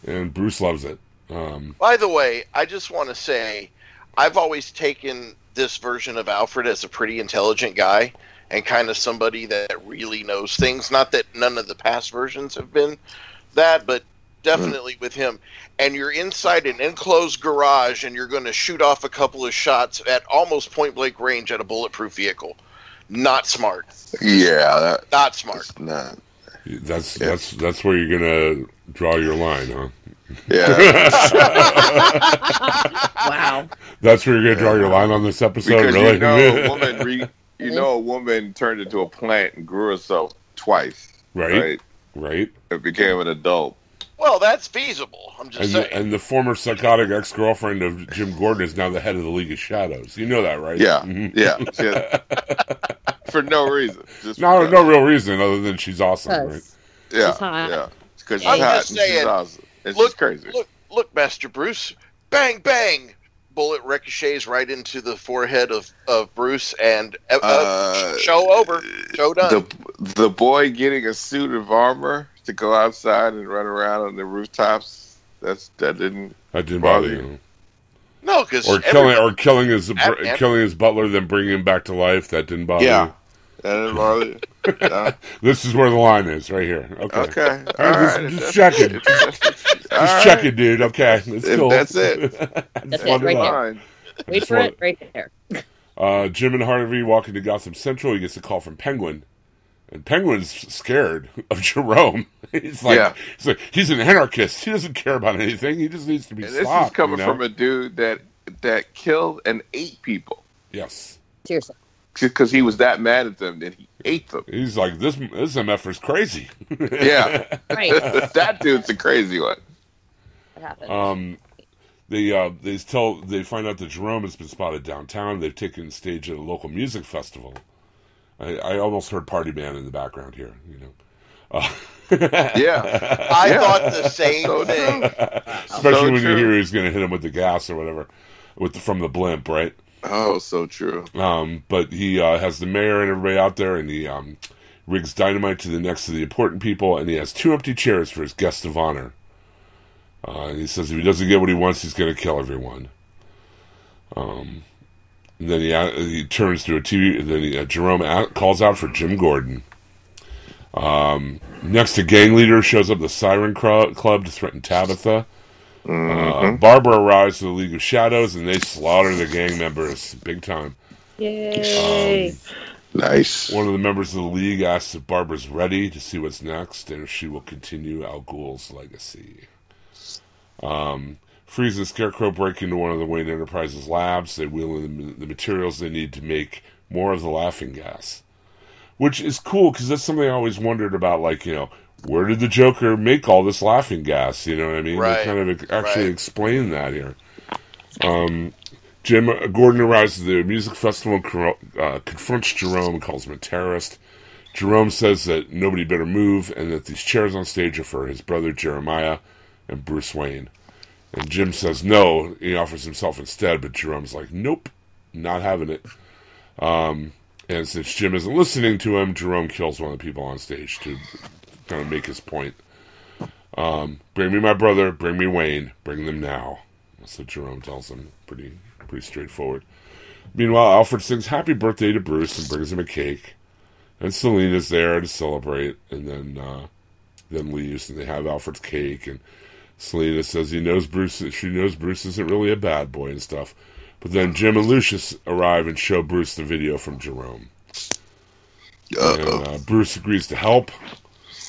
and Bruce loves it. Um, By the way, I just want to say, I've always taken this version of Alfred as a pretty intelligent guy and kind of somebody that really knows things. Not that none of the past versions have been that, but definitely with him. And you're inside an enclosed garage and you're going to shoot off a couple of shots at almost point blank range at a bulletproof vehicle. Not smart. Yeah, that, Not smart. that's not. that's that's that's where you're gonna draw your line, huh? Yeah, Wow. That's where you're gonna draw your line on this episode, because really? you know a woman, re, you know a woman turned into a plant and grew herself twice. right, Right, right. and became an adult. Well, that's feasible. I'm just And saying. the, and the former psychotic ex girlfriend of Jim Gordon is now the head of the League of Shadows. You know that, right? Yeah, Mhm. yeah, yeah. For no reason. Just No, because. no real reason other than she's awesome, right? Because Yeah, She's hot. yeah. Because she's I'm hot just and she's saying, awesome. It's look, just crazy. look, look, Master Bruce! Bang, bang! Bullet ricochets right into the forehead of, of Bruce, and uh, Uh, show over, show done. the the boy getting a suit of armor to go outside and run around on the rooftops. That's that didn't. That didn't bother Bother you. no, because Or killing, or killing his Batman. killing his butler, then bringing him back to life. That didn't bother Yeah, you. that didn't bother. you? No? This is where the line is, right here. Okay, Okay, all just- right. just If checking. that's- if- just all right. check it, dude. Okay, it's cool. that's it. That's it, right there. Wait for it, right there. Uh, Jim and Harvey walk into Gotham Central. He gets a call from Penguin, and Penguin's scared of Jerome. he's like, Yeah. he's like, he's an anarchist. He doesn't care about anything. He just needs to be And this is coming you know? from a dude that that killed and ate people yes. Seriously. because he was that mad at them that he ate them. He's like, this this MFer's crazy. Yeah, Right. that dude's a crazy one. What happened? Um, they uh, they tell they find out that Jerome has been spotted downtown. They've taken stage at a local music festival. I, I almost heard Partyman in the background here. You know, uh, Yeah, I Yeah. thought the same So thing. especially So when you hear he's going to hit him with the gas or whatever, with the, from the blimp, right? Oh, so true. Um, but he uh, has the mayor and everybody out there, and he um, rigs dynamite to the necks of the important people, and he has two empty chairs for his guest of honor. Uh, and he says if he doesn't get what he wants, he's going to kill everyone. Um, and then he uh, he turns to a TV. Then he, uh, Jerome out, calls out for Jim Gordon. Um, next to gang leader shows up the Siren Club to threaten Tabitha. Uh, Barbara arrives to the League of Shadows, and they slaughter the gang members big time. Yay. Nice. One of the members of the league asks if Barbara's ready to see what's next and if she will continue Al Ghul's legacy. Um, Freeze and Scarecrow break into one of the Wayne Enterprises labs. They wheel in the, the materials they need to make more of the laughing gas. Which is cool because that's something I always wondered about. Like, you know, where did the Joker make all this laughing gas? You know what I mean? Right, They kind of actually right. explain that here. Um, Jim uh, Gordon arrives at the music festival and uh, confronts Jerome and calls him a terrorist. Jerome says that nobody better move and that these chairs on stage are for his brother Jeremiah and Bruce Wayne. And Jim says no. He offers himself instead, but Jerome's like, nope, not having it. Um, and since Jim isn't listening to him, Jerome kills one of the people on stage to kind of make his point. Um, bring me my brother, bring me Wayne, bring them now. That's what Jerome tells him. Pretty, pretty straightforward. Meanwhile, Alfred sings "Happy Birthday" to Bruce and brings him a cake. And Selina's there to celebrate, and then uh, then leaves, and they have Alfred's cake. And Selina says he knows Bruce. She knows Bruce isn't really a bad boy and stuff. But then Jim and Lucius arrive and show Bruce the video from Jerome. And uh, Bruce agrees to help.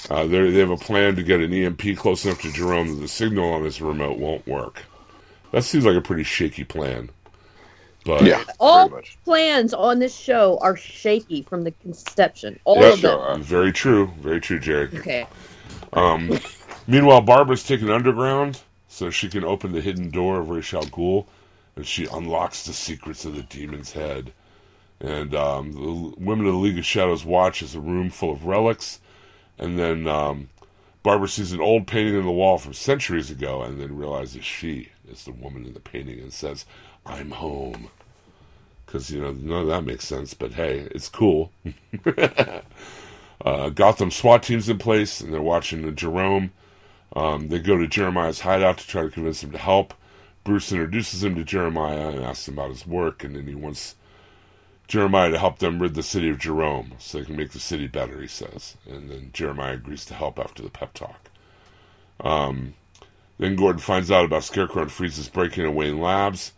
Uh, they they have a plan to get an EMP close enough to Jerome that the signal on his remote won't work. That seems like a pretty shaky plan. But Yeah, All plans on this show are shaky from the conception. All Yeah, of them. sure. very true, very true, Jared. Okay. Um, meanwhile, Barbara's taken underground so she can open the hidden door of Ra's al Ghul, and she unlocks the secrets of the demon's head. And um, the women of the League of Shadows watch as a room full of relics, and then um, Barbara sees an old painting on the wall from centuries ago, and then realizes she is the woman in the painting, and says, "I'm home." Because you know none of that makes sense, but hey, it's cool. Uh, Gotham SWAT team's in place, and they're watching Jerome. Um, they go to Jeremiah's hideout to try to convince him to help. Bruce introduces him to Jeremiah and asks him about his work, and then he wants Jeremiah to help them rid the city of Jerome so they can make the city better, he says. And then Jeremiah agrees to help after the pep talk. Um, then Gordon finds out about Scarecrow and Freeze's breaking away in Labs,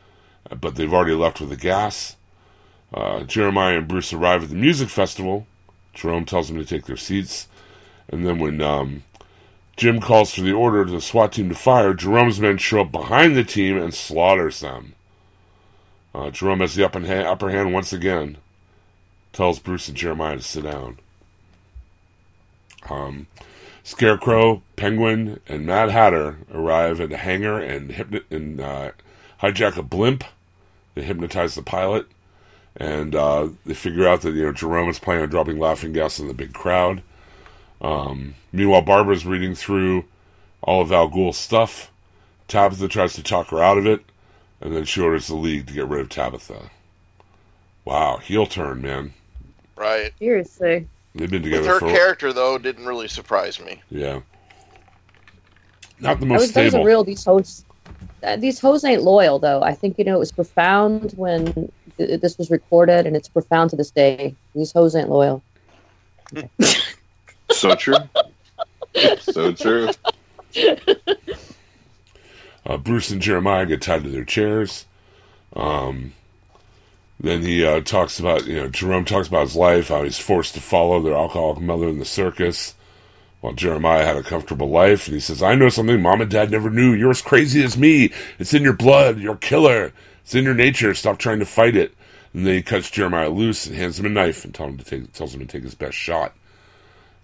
but they've already left with the gas. Uh, Jeremiah and Bruce arrive at the music festival. Jerome tells them to take their seats. And then when um, Jim calls for the order to the SWAT team to fire, Jerome's men show up behind the team and slaughters them. Uh, Jerome has the upper hand, upper hand once again. Tells Bruce and Jeremiah to sit down. Um, Scarecrow, Penguin, and Mad Hatter arrive at the hangar and, hypno- and uh, hijack a blimp. They hypnotize the pilot, and uh, they figure out that you know Jerome is planning on dropping laughing gas on the big crowd. Um, meanwhile, Barbara's reading through all of Al Ghul's stuff. Tabitha tries to talk her out of it, and then she orders the League to get rid of Tabitha. Wow, heel turn, man. Right. Seriously. They've been With together her for character though, didn't really surprise me. yeah. Not the most was, that was a stable. real these hoes. Uh, these hoes ain't loyal though. I think you know it was profound when th- this was recorded, and it's profound to this day. These hoes ain't loyal. So true. so true. Uh, Bruce and Jeremiah get tied to their chairs. Um, then he uh, talks about, you know, Jerome talks about his life, how he's forced to follow their alcoholic mother in the circus, while Jeremiah had a comfortable life. And he says, I know something mom and dad never knew. You're as crazy as me. It's in your blood. You're a killer. It's in your nature. Stop trying to fight it. And then he cuts Jeremiah loose and hands him a knife and him to take, tells him to take his best shot.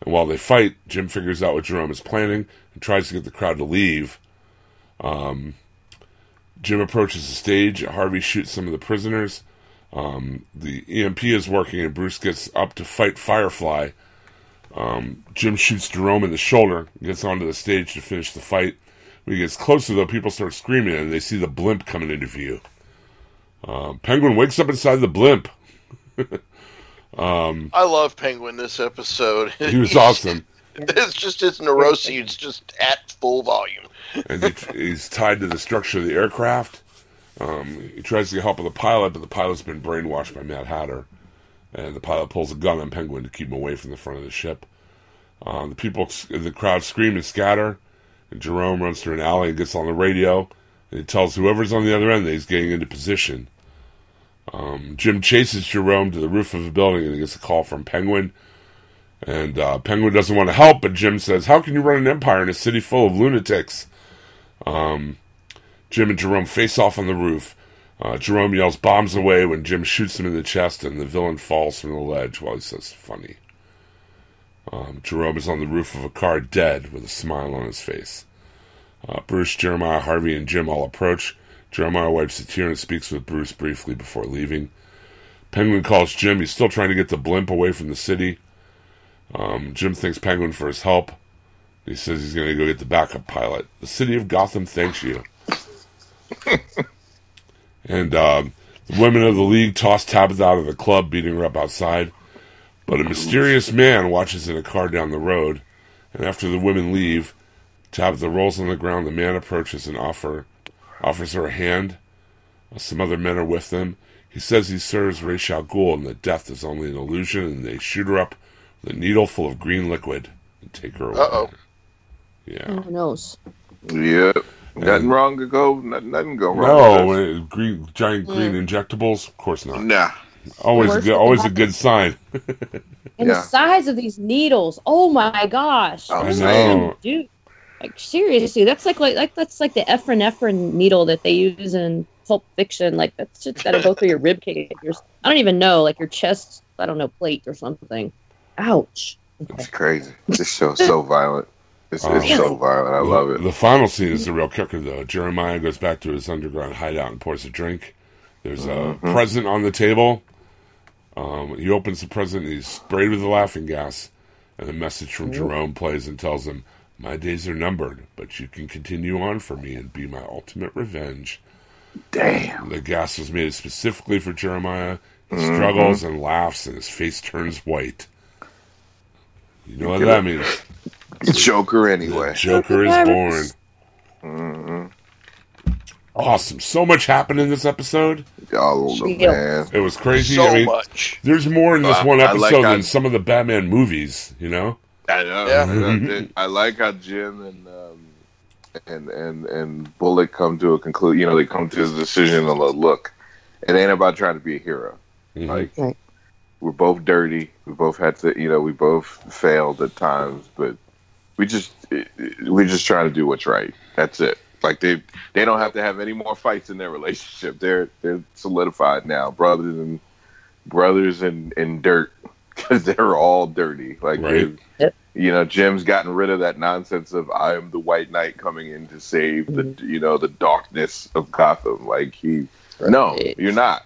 And while they fight, Jim figures out what Jerome is planning and tries to get the crowd to leave. Um, Jim approaches the stage. Harvey shoots some of the prisoners. Um, the EMP is working, and Bruce gets up to fight Firefly. Um, Jim shoots Jerome in the shoulder, gets onto the stage to finish the fight. When he gets closer, though, people start screaming, and they see the blimp coming into view. Uh, Penguin wakes up inside the blimp. I love Penguin this episode. He was awesome. It's just his neuroses just at full volume. and he, he's tied to the structure of the aircraft. Um, he tries to get help with the pilot, but the pilot's been brainwashed by Mad Hatter, and the pilot pulls a gun on Penguin to keep him away from the front of the ship. Um, the people, the crowd scream and scatter, and Jerome runs through an alley and gets on the radio, and he tells whoever's on the other end that he's getting into position. Um, Jim chases Jerome to the roof of a building, and he gets a call from Penguin. And uh, Penguin doesn't want to help, but Jim says, "How can you run an empire in a city full of lunatics?" Um, Jim and Jerome face off on the roof. Uh, Jerome yells bombs away when Jim shoots him in the chest, and the villain falls from the ledge while he says, "Funny." Um, Jerome is on the roof of a car, dead, with a smile on his face. Uh, Bruce, Jeremiah, Harvey, and Jim all approach. Jeremiah wipes a tear and speaks with Bruce briefly before leaving. Penguin calls Jim. He's still trying to get the blimp away from the city. Um, Jim thanks Penguin for his help. He says he's going to go get the backup pilot. The city of Gotham thanks you. and um, the women of the league toss Tabitha out of the club, beating her up outside. But a mysterious man watches in a car down the road, and after the women leave, Tabitha rolls on the ground. The man approaches and offer offers her a hand. Some other men are with them. He says he serves Ra's al Ghul and that death is only an illusion, and they shoot her up with a needle full of green liquid and take her away. Uh-oh. Yeah. Who knows? Yep. Nothing wrong to go. Nothing, nothing go wrong. No, with green, giant mm. green injectables? Of course not. Nah. Always, a good, always a good sign. And Yeah. the size of these needles. Oh my gosh. I What know. do you do? Like seriously, that's like like like that's like the epinephrine needle that they use in Pulp Fiction. Like that's just gotta go through your rib cage. Your, I don't even know, like your chest. I don't know, plate or something. Ouch. It's crazy. This show's so violent. It's, it's so violent. I love it. the final scene is the real kicker, though. Jeremiah goes back to his underground hideout and pours a drink. There's a Mm-hmm. present on the table. Um, he opens the present. He's sprayed with the laughing gas, and a message from Jerome plays and tells him, "My days are numbered, but you can continue on for me and be my ultimate revenge." Damn. The gas was made specifically for Jeremiah. He Mm-hmm. struggles and laughs, and his face turns white. You know what that means? Joker anyway. Joker is born. hmm Awesome. So much happened in this episode. Oh man. It was crazy. So I mean, much. there's more in this I- one episode like how- than some of the Batman movies. You know? I know. Yeah. I, like how Jim and um, and and and Bullock come to a conclusion. You know, they come to a decision and like, look, it ain't about trying to be a hero. Mhm. Like Right. we're both dirty. We both had to. You know, we both failed at times, but we just we just trying to do what's right. That's it. Like they they don't have to have any more fights in their relationship. They're they're solidified now, brothers and brothers in in dirt because they're all dirty. Like Right. they you know, Jim's gotten rid of that nonsense of I am the White Knight coming in to save the you know the darkness of Gotham. Like he, no, you're not.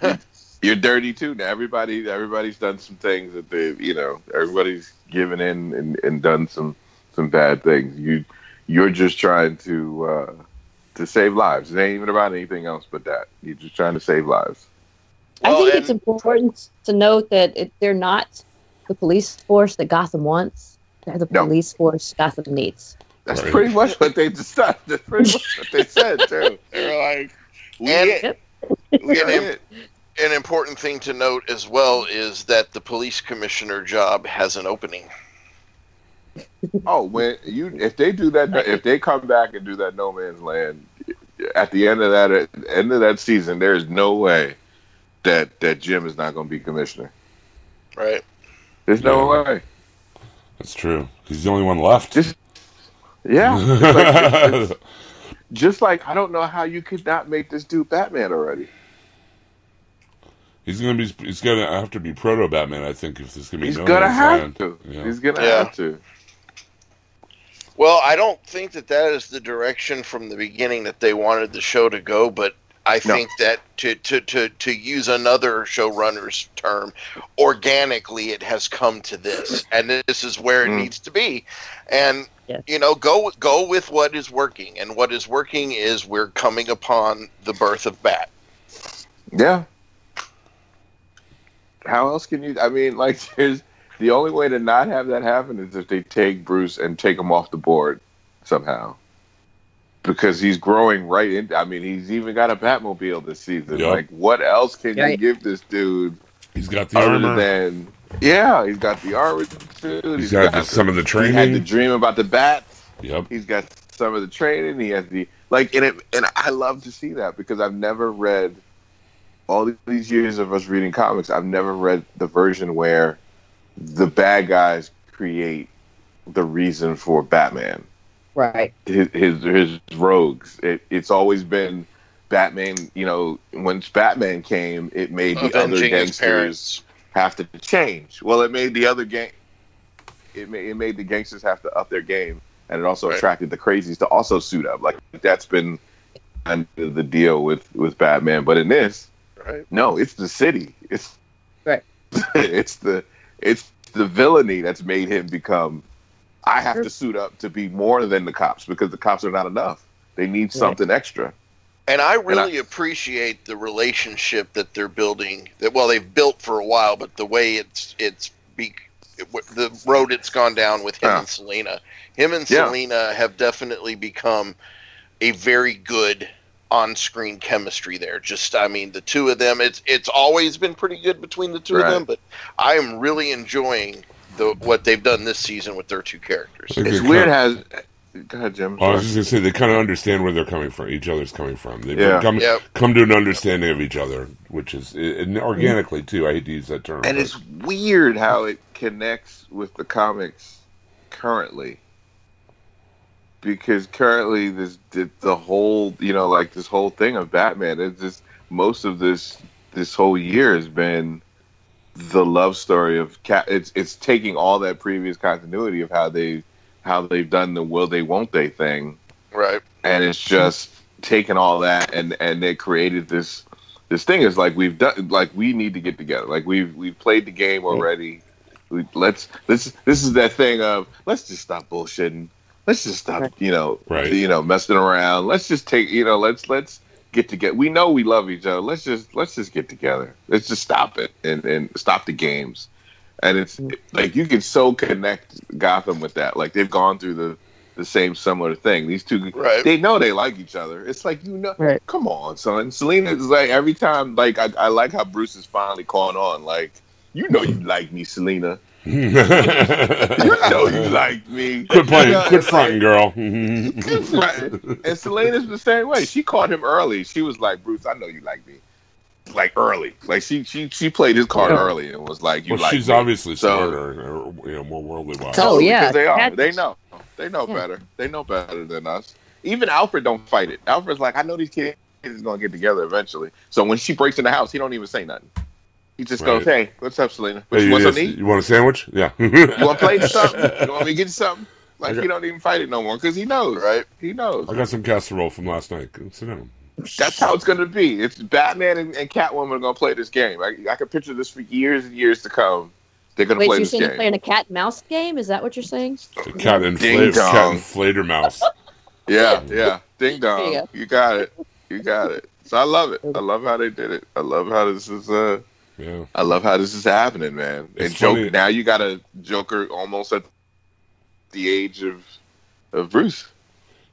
you're dirty too. Now everybody, everybody's done some things that they, you know, everybody's given in and, and done some some bad things. You, you're just trying to uh, to save lives. It ain't even about anything else but that. You're just trying to save lives. I think and- it's important to note that it, they're not the police force that Gotham wants. They're the No. police force Gotham needs. That's Right. pretty much what they decided. That's pretty much what they said too. They were like, "We And- it. We And are. An important thing to note as well is that the police commissioner job has an opening. Oh, when you if they do that, if they come back and do that No Man's Land at the end of that at the end of that season, there's no way that that Jim is not going to be commissioner. Right. There's no Yeah. way. That's true. He's the only one left. Just- Yeah, It's like- it's- it's- just like I don't know how you could not make this dude Batman already. he's gonna be. He's gonna have to be proto Batman. I think if there's gonna be He's no gonna Man's have Land. to. Yeah. He's gonna Yeah. have to. Well, I don't think that that is the direction from the beginning that they wanted the show to go, but I No. think that to, to, to, to use another showrunner's term, organically it has come to this, and this is where it Mm. needs to be. And Yes. you know, go go with what is working, and what is working is we're coming upon the birth of Bat. Yeah. How else can you? I mean, like, there's the only way to not have that happen is if they take Bruce and take him off the board somehow, because he's growing right in. I mean, he's even got a Batmobile this season. Yep. Like, what else can you Right. give this dude He's got the other armor. than? Yeah, he's got the armor. Dude. he's got the, some of the training. He had the dream about the bats. Yep. He's got some of the training. He has the like, and it, and I love to see that because I've never read all these years of us reading comics. I've never read the version where the bad guys create the reason for Batman. Right. His his, his rogues. It, it's always been Batman. You know, once Batman came, it made the other Avenging his gangsters have to change. Well, it made the other gang. It made, it made the gangsters have to up their game, and it also Right. attracted the crazies to also suit up. Like that's been kind the deal with with Batman. But in this, Right. no, it's the city. It's Right. it's the it's the villainy that's made him become. I have Sure. to suit up to be more than the cops because the cops are not enough. They need something extra. And I really appreciate the relationship that they're building. That well, they've built for a while, but the way it's it's be, it, the road it's gone down with him Yeah. and Selina. Him and Yeah. Selina have definitely become a very good on-screen chemistry there. Just I mean, the two of them. It's it's always been pretty good between the two Right. of them, but I am really enjoying the what they've done this season with their two characters. Like It's weird. kind Has go ahead, Jim. I was just gonna say they kind of understand where they're coming from. Each other's coming from. They've Yeah. come Yep. come to an understanding of each other, which is and organically too. I hate to use that term. and but- it's weird how it connects with the comics currently because currently this the, the whole you know like this whole thing of batman it's just most of this this whole year has been the love story of cat it's it's taking all that previous continuity of how they how they've done the will they won't they thing Right. and it's just taken all that and and they created this this thing is like we've done like we need to get together like we've we've played the game already we, let's this this is that thing of let's just stop bullshitting let's just stop Right. you know Right. you know messing around let's just take you know let's let's get together we know we love each other. Let's just let's just get together. Let's just stop it and and stop the games. And it's mm-hmm. like you can so connect gotham with that. Like they've gone through the the same similar thing. These two Right. they know they like each other. It's like you know Right. come on son. Selina is like every time like I, I like how bruce is finally calling on. Like you know you like me selina you know you like me quit playing, You know, quit it's fronting, girl. Right. And Selina's the same way. She caught him early. She was like, Bruce, I know you like me. Like early. Like she she she played his card Yeah. early and was like, You well, like she's me. obviously So- smarter, or, uh, you know, more worldly wise. Oh, yeah. They are. Had- They know. They know Yeah. better. They know better than us. Even Alfred don't fight it. Alfred's like, I know these kids is gonna get together eventually. So when she breaks in the house, he don't even say nothing. He just Right. goes, "Hey, what's up, Selina? What Hey, you you, want just- something eat? you want a sandwich? Yeah. You want to play something? You want me to get you something?" Like Okay. he don't even fight it no more because he knows, Right. He knows. I got some casserole from last night. Sit down. That's how it's going to be. It's Batman and, and Catwoman are going to play this game. I, I can picture this for years and years to come. They're going to play so you're this saying you're game. playing a cat and mouse game? Is that what you're saying? Cat and Ding cat and Flater Mouse. Yeah, yeah. Ding There you dong. go. You got it. You got it. So I love it. I love how they did it. I love how this is. Uh, Yeah. I love how this is happening, man. It's and Joker funny- now you got a Joker almost at the age of of Bruce.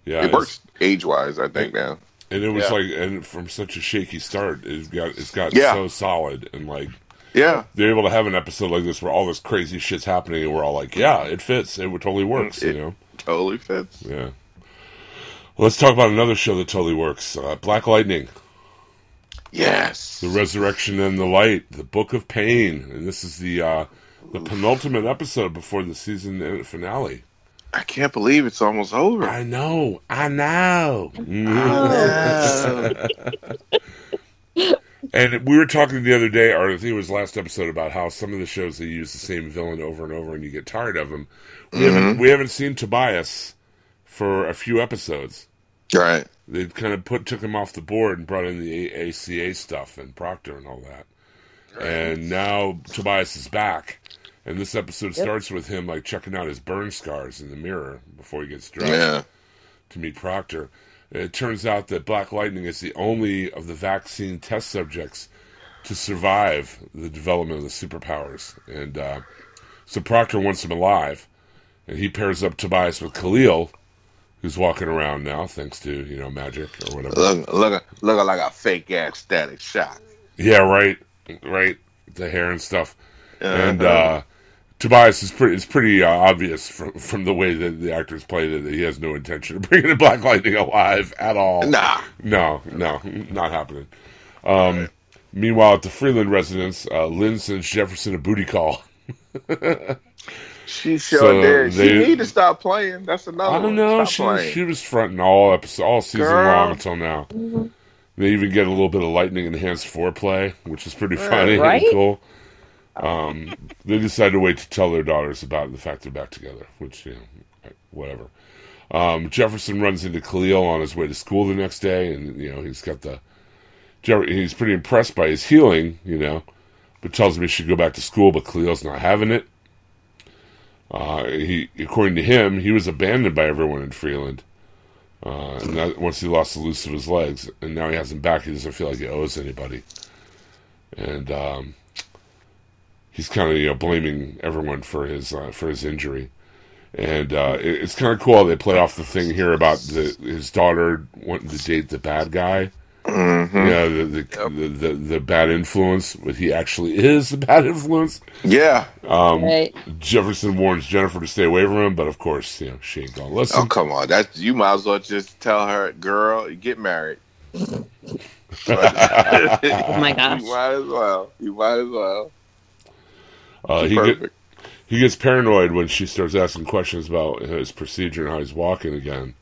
Yeah. it works age wise, I think now. And it was Yeah. like, and from such a shaky start, it's got it's got Yeah. so solid, and like Yeah, they're able to have an episode like this where all this crazy shit's happening, and we're all like, yeah, it fits, it totally works, It- you know? totally fits. Yeah. Let's talk about another show that totally works. Uh, Black Lightning, Yes. the Resurrection and the Light, the Book of Pain, and this is the uh, the penultimate episode before the season uh, finale. I can't believe it's almost over. I know, I know. and we were talking the other day, or I think it was last episode, about how some of the shows they use the same villain over and over, and you get tired of them. We haven't we haven't seen Tobias for a few episodes. Right. They kind of put took him off the board and brought in the ACA stuff and Proctor and all that. And now Tobias is back. And this episode starts with him like checking out his burn scars in the mirror before he gets dressed Yeah. to meet Proctor. And it turns out that Black Lightning is the only of the vaccine test subjects to survive the development of the superpowers. And uh, so Proctor wants him alive, and he pairs up Tobias with Khalil, who's walking around now thanks to you know magic or whatever. Look, look, looking like a fake ass static shock. Yeah, right, right. The hair and stuff, and Uh-huh. uh, Tobias is pretty. It's pretty uh, obvious from from the way that the actors played it that he has no intention of bringing the Black Lightning alive at all. Nah. No, no, not happening. Um, Meanwhile, at the Freeland residence, uh, Lynn sends Jefferson a booty call. She sure So did. they- she need to stop playing. That's another I don't one. know. Stop She, she was fronting all episode, all season Girl. long until now. They even get a little bit of lightning enhanced foreplay, which is pretty funny right? and cool. Um, they decided to wait to tell their daughters about the fact they're back together, which you know, whatever. Um, Jefferson runs into Khalil on his way to school the next day, and you know he's got the. Jeff- He's pretty impressed by his healing, you know, but tells him he should go back to school. But Khalil's not having it. Uh, he, according to him, he was abandoned by everyone in Freeland. Uh, and that, once he lost the use of his legs, and now he has them back, he doesn't feel like he owes anybody. And um, he's kind of you know blaming everyone for his uh, for his injury. And uh, it, it's kind of cool they play off the thing here about the, his daughter wanting to date the bad guy. Mm-hmm. Yeah, the the, the the the bad influence, but he actually is the bad influence. Yeah. Um, Right. Jefferson warns Jennifer to stay away from him, but of course, you know, she ain't gonna listen. Oh come on. That you might as well just tell her, girl, get married. oh Oh my gosh. You might as well. You might as well. Uh, he, get, he gets paranoid when she starts asking questions about his procedure and how he's walking again.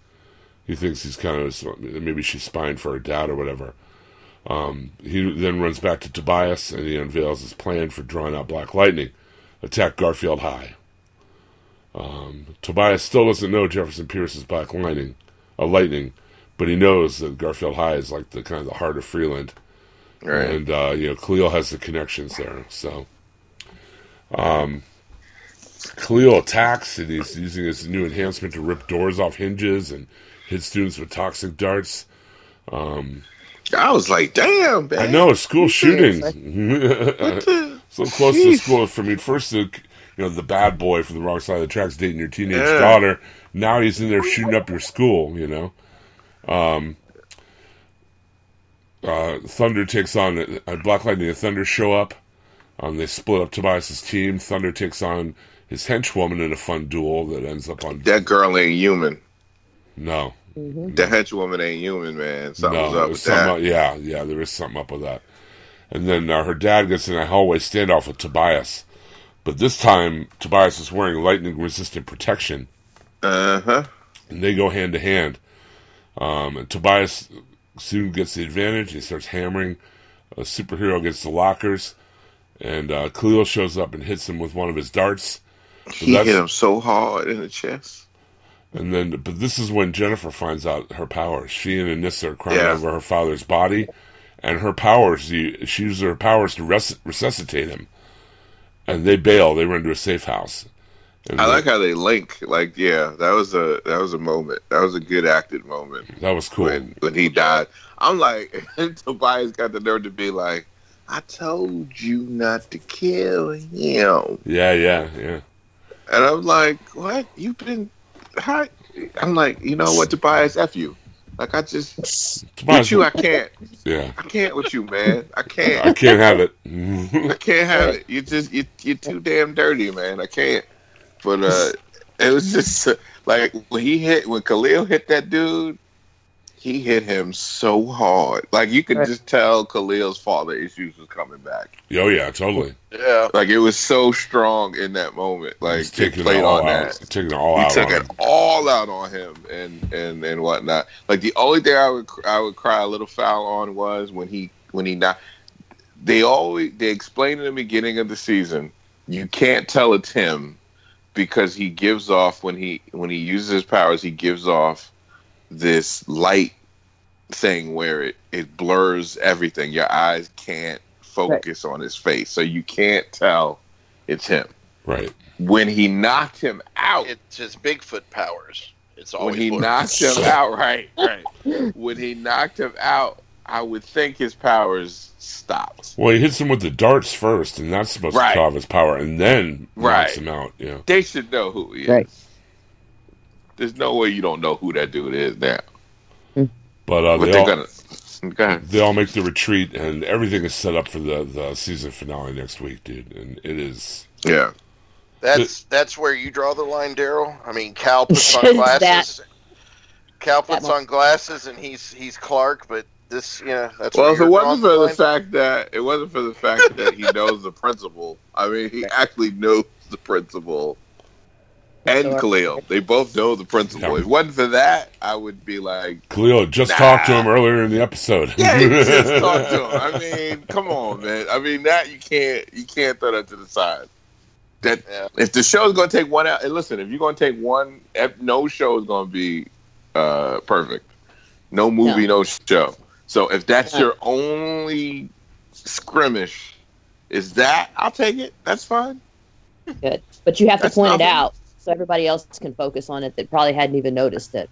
He thinks he's kind of maybe she's spying for her dad or whatever. Um, he then runs back to Tobias and he unveils his plan for drawing out Black Lightning, attack Garfield High. Um, Tobias still doesn't know Jefferson Pierce is Black Lightning, a Lightning, but he knows that Garfield High is like the kind of the heart of Freeland. Right. And uh, you know, Khalil has the connections there. So, um, Khalil attacks, and he's using his new enhancement to rip doors off hinges and hit students with toxic darts. Um, I was like, damn, man. I know, a school shooting. What the- so close to school. For me, first the you know the bad boy from the wrong side of the tracks dating your teenage Yeah. daughter. Now he's in there shooting up your school. You know. Um, uh, Thunder takes on uh, Black Lightning and Thunder show up. Um, they split up Tobias's team. Thunder takes on his henchwoman in a fun duel that ends up on That girl ain't human. no, That henchwoman ain't human, man. Something's no, up with something that. up- yeah, yeah, there is something up with that. And then uh, her dad gets in a hallway standoff with Tobias, but this time Tobias is wearing lightning-resistant protection, Uh huh. and they go hand to hand. Um, and Tobias soon gets the advantage. He starts hammering. A superhero gets the lockers, and uh, Khalil shows up and hits him with one of his darts. He That's- hit him so hard in the chest. And then, but this is when Jennifer finds out her powers. She and Anissa are crying Yeah. over her father's body, and her powers. She uses her powers to res- resuscitate him, and they bail. They run to a safe house. And I like how they link. Like, yeah, that was a that was a moment. That was a good acted moment that was cool. when when he died. I'm like, Tobias got the nerve to be like, "I told you not to kill him," Yeah, yeah, yeah. and I'm like, "What? You've been?" How? I'm like, you know what, Tobias? F you. Like, I just Tobias, with you, I can't. yeah, I can't with you, man. I can't. I can't have it. I can't have it. You just you you're too damn dirty, man. I can't. But uh, it was just uh, like when he hit when Khalil hit that dude, he hit him so hard. Like you could Right. just tell Khalil's father issues was coming back. oh yeah, totally. Yeah. Like it was so strong in that moment. Like He's they it played on out. that. Taking it all He out. took on it him. all out on him and and and whatnot. Like the only thing I would I would cry a little foul on was when he when he not. They always they explained in the beginning of the season you can't tell it's him because he gives off when he when he uses his powers he gives off this light thing where it it blurs everything. Your eyes can't focus on his face, so you can't tell it's him. Right. When he knocked him out, It's his Bigfoot powers. It's all when he blurred. knocked him out, right, right. when he knocked him out, I would think his powers stopped. Well, he hits him with the darts first, and that's supposed Right. to cut off his power, and then knocks Right. him out. Yeah. They should know who he is. Right. There's no way you don't know who that dude is now. But uh, But they they're all gonna. They all make the retreat, and everything is set up for the the season finale next week, dude. And it is. Yeah. That's that's where you draw the line, Daryl. I mean, Kal puts on glasses. That- glasses. Kal puts on glasses, and he's he's Clark. But this, you know, that's Well, where if it you're wasn't for the line. fact that it wasn't for the fact that he knows the principal. I mean, he actually knows the principal and Sure. Khalil. They both know the principal. Yeah. If it wasn't for that, I would be like, Khalil just Nah. talked to him earlier in the episode. Yeah, just talked to him. I mean, come on, man. I mean, that you can't you can't throw that to the side. That Yeah. if the show's going to take one out, and listen, if you're going to take one, ep- no show is going to be uh, perfect. No movie, no. show. So if that's Yeah. your only skirmish, is that I'll take it. That's fine. Good. But you have to That's point it out so everybody else can focus on it that probably hadn't even noticed it.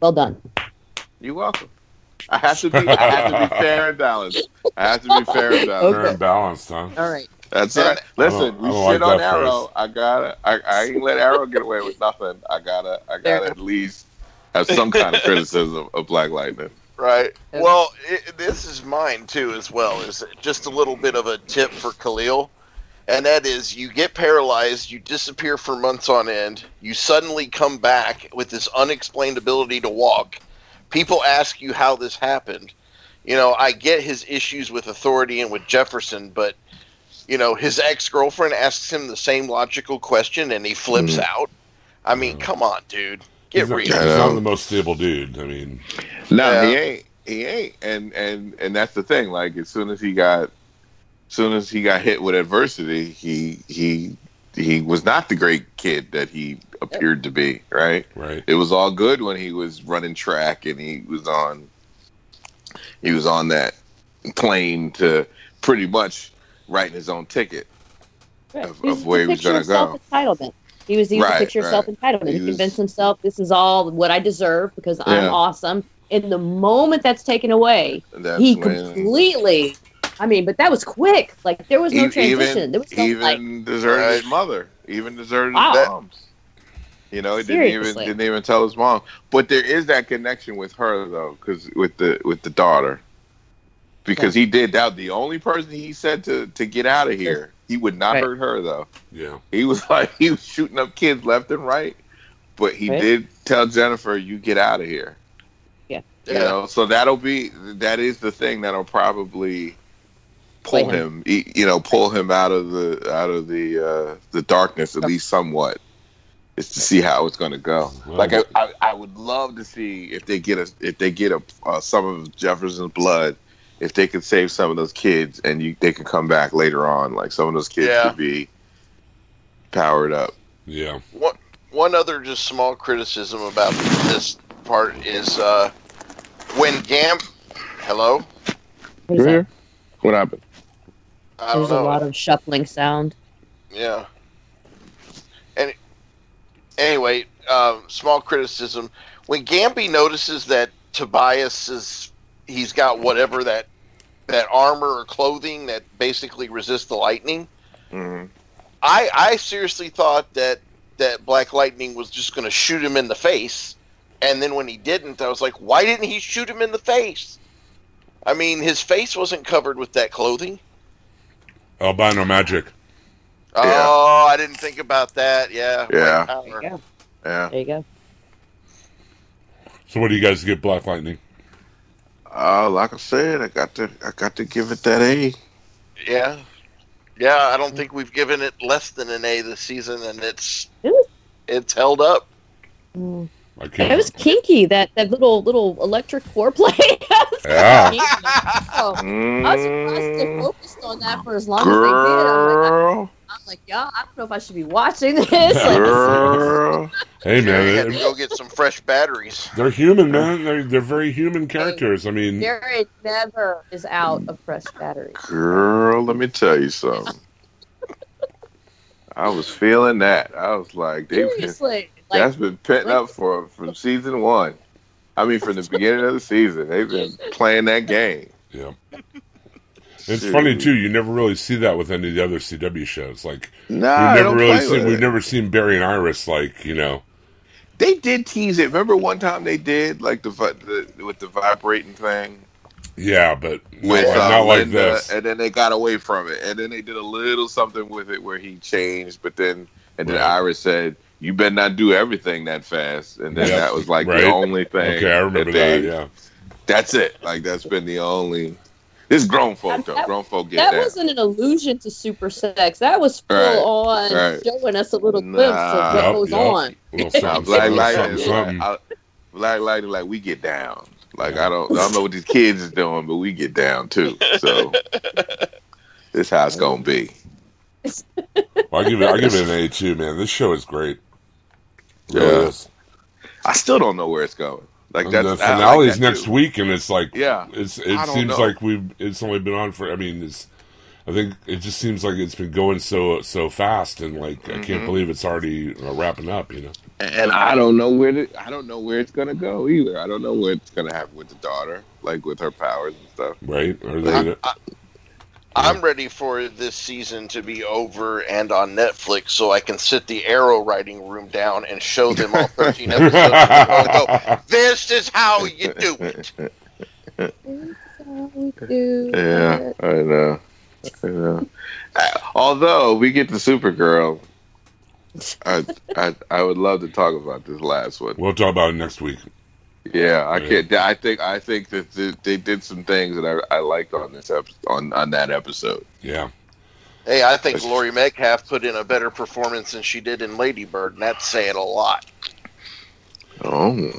Well done. You're welcome. I have to be. I have to be fair and balanced. I have to be fair and balanced. Fair and balanced, huh? All right. That's And- right. Listen, we I shit like on Arrow. phrase. I gotta. I, I ain't let Arrow get away with nothing. I gotta. I gotta at least have some kind of criticism of Black Lightning. Right. Well, it, this is mine too, as well. Is just a little bit of a tip for Khalil, and that is you get paralyzed, you disappear for months on end, you suddenly come back with this unexplained ability to walk. People ask you how this happened. You know, I get his issues with authority and with Jefferson, but you know, his ex girlfriend asks him the same logical question, and he flips hmm. out. I mean, come on, dude, get he's not, real. he's not the most stable dude. I mean, No, Yeah. he ain't. He ain't. And and and that's the thing. Like as soon as he got, as soon as he got hit with adversity, he he he was not the great kid that he appeared to be. Right. right? it was all good when he was running track and he was on he was on that plane to pretty much writing his own ticket Right. Of- of where he was gonna go. self-entitlement. He was, he was Right, the picture of self-entitlement. He He, was- convinced himself this is all what I deserve because I'm awesome. In the moment that's taken away, that's he when completely. I mean, but that was quick. Like there was no e- transition. even, there was no even like. deserted his mother even deserted Wow. his moms you know he didn't even didn't even tell his mom but there is that connection with her though because with the with the daughter because he did that the only person he said to to get out of here he would not Right. hurt her though Yeah. He was like he was shooting up kids left and right, but he Right. did tell Jennifer, "You get out of here." Yeah. You know, so that'll be that is the thing that'll probably pull Play him, e- you know, pull him out of the out of the uh, the darkness at least somewhat. Is to see how it's going to go. Well, like I, I, I would love to see if they get a if they get a uh, some of Jefferson's blood if they could save some of those kids and you they could come back later on, like some of those kids Yeah. could be powered up. Yeah. One one other just small criticism about this part is uh, when Gam. Hello. What is that? What happened? I don't There's a lot of shuffling sound. Yeah. And anyway, um, small criticism. When Gambi notices that Tobias is he's got whatever that that armor or clothing that basically resists the lightning, hmm I I seriously thought that that Black Lightning was just going to shoot him in the face, and then when he didn't, I was like, why didn't he shoot him in the face? I mean, his face wasn't covered with that clothing. Albino magic. Oh, I didn't think about that. Yeah. Yeah. There you go. Yeah. There you go. So what do you guys get Black Lightning? Uh, like I said, I got to I got to give it that A. Yeah. Yeah, I don't think we've given it less than an A this season, and it's It it's held up. Mm. I can't. It was kinky. That that little little electric foreplay. I was Yeah. kinky. Oh, I was surprised they Mm, focused on that for as long as they did. I'm like, girl, I'm like, yeah, I don't know if I should be watching this. Girl. Hey Jerry had to man, go get some fresh batteries. they're human, man. They're they're very human characters. I mean, Jared never is out of fresh batteries. Girl, let me tell you something. I was feeling that. I was like, they've Seriously, like that's been pent up for from season one. I mean, from the beginning of the season, they've been playing that game. yeah. It's Shoot. funny too. You never really see that with any of the other CW shows. Like Nah, we've never don't really seen. We've it. never seen Barry and Iris like you know. They did tease it. Remember one time they did like the, the with the vibrating thing Yeah, but not, with like, uh, not like Linda, this. and then they got away from it, and then they did a little something with it where he changed, but then and then Right. Iris said, "You better not do everything that fast," and then Yep. that was like Right. the only thing. Okay, I remember they- that. Yeah. That's it. Like that's been the only. This grown folk though. That- grown folk get that that. wasn't an allusion to super sex. That was full Right, on right. showing us a little glimpse of what Yup, goes yup. on. Little Nah, something, Black something, Lightning, something. like, I, Black Lightning, like we get down. Like I don't, I don't know what these kids is doing, but we get down too. So this how it's gonna be. Well, I give it. I give it an A too, man. This show is great. Really Yeah. I still don't know where it's going. Like And that's the I like that, next too. week, and it's like Yeah, it's it seems know. like we've it's only been on for. I mean, it's. I think it just seems like it's been going so so fast, and like I Mm-hmm. can't believe it's already uh, wrapping up. You know. and I don't know where the, I don't know where it's gonna go either. I don't know what it's gonna happen with the daughter, like with her powers and stuff. Right? Are they? I'm ready for this season to be over and on Netflix so I can sit the arrow writing room down and show them all 13 episodes and go, this is how you do it. Yeah, I know. I know. Uh, Although we get to Supergirl, I, I I would love to talk about this last one. we'll talk about it next week. Yeah, I can't. I think I think that th- they did some things that I, I liked on this episode on on that episode. Yeah. Hey, I think Laurie Metcalf put in a better performance than she did in Lady Bird, and that's saying a lot. Oh,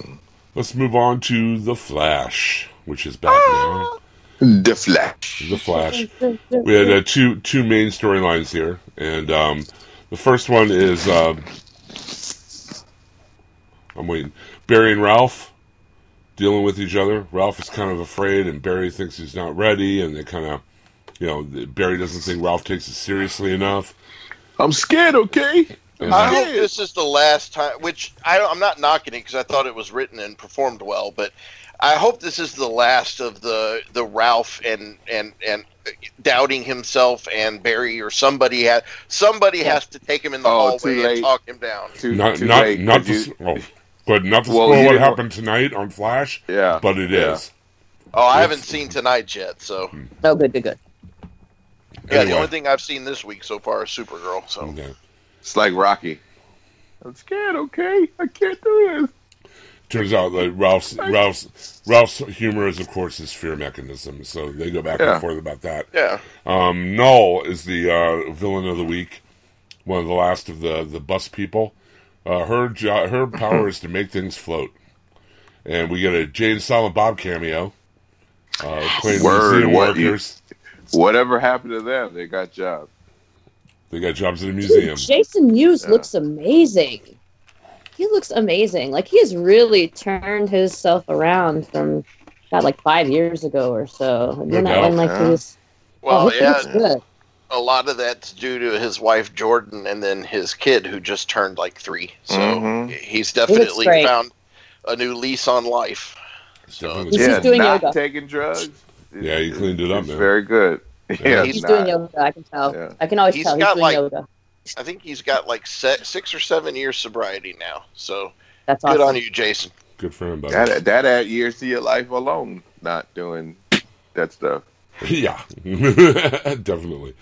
Let's move on to the Flash, which is back now. the Flash. The Flash. We had uh, two two main storylines here, and um, the first one is um, I'm waiting. Barry and Ralph dealing with each other. Ralph is kind of afraid, and Barry thinks he's not ready, and they kind of, you know, Barry doesn't think Ralph takes it seriously enough. I'm scared. Okay. And, I uh, hope this is the last time. Which I, I'm not knocking it because I thought it was written and performed well, but I hope this is the last of the the Ralph and and and doubting himself and Barry or somebody has somebody has to take him in the Oh, too hallway and talk him down. Too, not too not late, not 'cause to, you- oh, but not to Well, spoil what happened tonight on Flash. yeah, But it yeah. is. Oh, I haven't seen tonight yet, so Oh, good, good, good. yeah. The only thing I've seen this week so far is Supergirl. So Okay. It's like Rocky. I'm scared. Okay, I can't do this. Turns out that Ralph's Ralph's Ralph's humor is, of course, his fear mechanism. So they go back Yeah. and forth about that. yeah, Um, Null is the uh, villain of the week, one of the last of the the bus people. Uh, her jo- her power is to make things float, and we get a Jay and Silent Bob cameo, uh, playing Word, museum what you- workers. Whatever happened to them, they got jobs. They got jobs at a Dude, museum. Jason Mewes Yeah. looks amazing. He looks amazing. Like he has really turned himself around from about like five years ago or so. No When that doubt, when like yeah. he was Well, oh, he yeah, looks good. A lot of that's due to his wife Jordan and then his kid who just turned like three. So Mhm. he's definitely great. found a new lease on life. So He's yeah, just doing not yoga. taking drugs. Yeah, he cleaned it up, man. Very good. Yeah, He's not- doing yoga. I can tell. Yeah. I can always He's tell he's got, doing like- yoga. I think he's got like se- six or seven years sobriety now. So That's good on you, Jason. Good for him, buddy. That that add years to your life alone, not doing that stuff. yeah, definitely.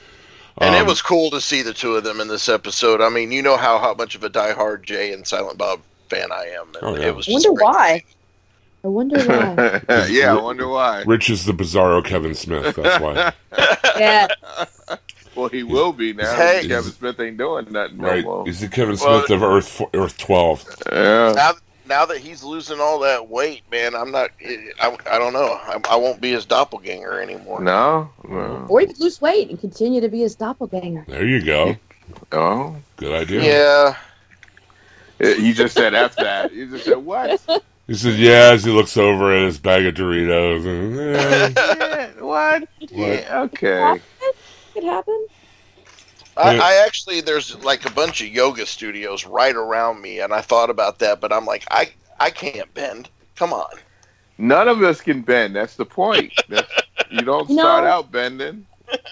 And Um, it was cool to see the two of them in this episode. I mean, you know how, how much of a diehard Jay and Silent Bob fan I am. And Oh, yeah. It was I wonder great. why. I wonder why. yeah, I wonder why. Rich is the bizarro Kevin Smith. That's why. yeah. Well, he will be now. Hey. Kevin Smith ain't doing nothing right? no more. He's the Kevin Well- Smith of Earth Earth twelve. Yeah. now, now that he's losing all that weight, man, I'm not. I, I don't know. I, I won't be his doppelganger anymore. No. no. Or he could lose weight and continue to be his doppelganger. There you go. Oh. Good idea. Yeah. You just said F that. You just said what? He says, "Yeah." As he looks over at his bag of Doritos, and, eh, yeah, what? Yeah, okay. It happen. I, I actually there's like a bunch of yoga studios right around me, and I thought about that, but I'm like, I I can't bend. Come on. None of us can bend. That's the point. That's, you don't You know- start out bending.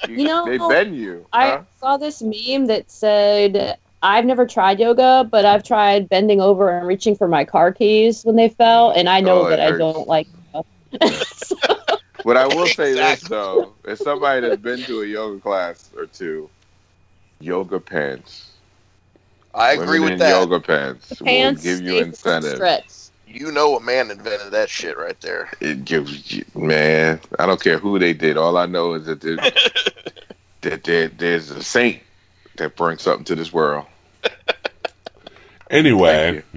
You know, they bend you. I huh? saw this meme that said, I've never tried yoga, but I've tried bending over and reaching for my car keys when they fell, and I know Oh, it that I don't like So, But I will say this though, as somebody that's been to a yoga class or two, yoga pants. I agree Women with in that. Yoga pants, the pants will give you incentive. You know, a man invented that shit right there. It gives you, man. I don't care who they did. All I know is that there, that there, there's a saint that brings something to this world. anyway,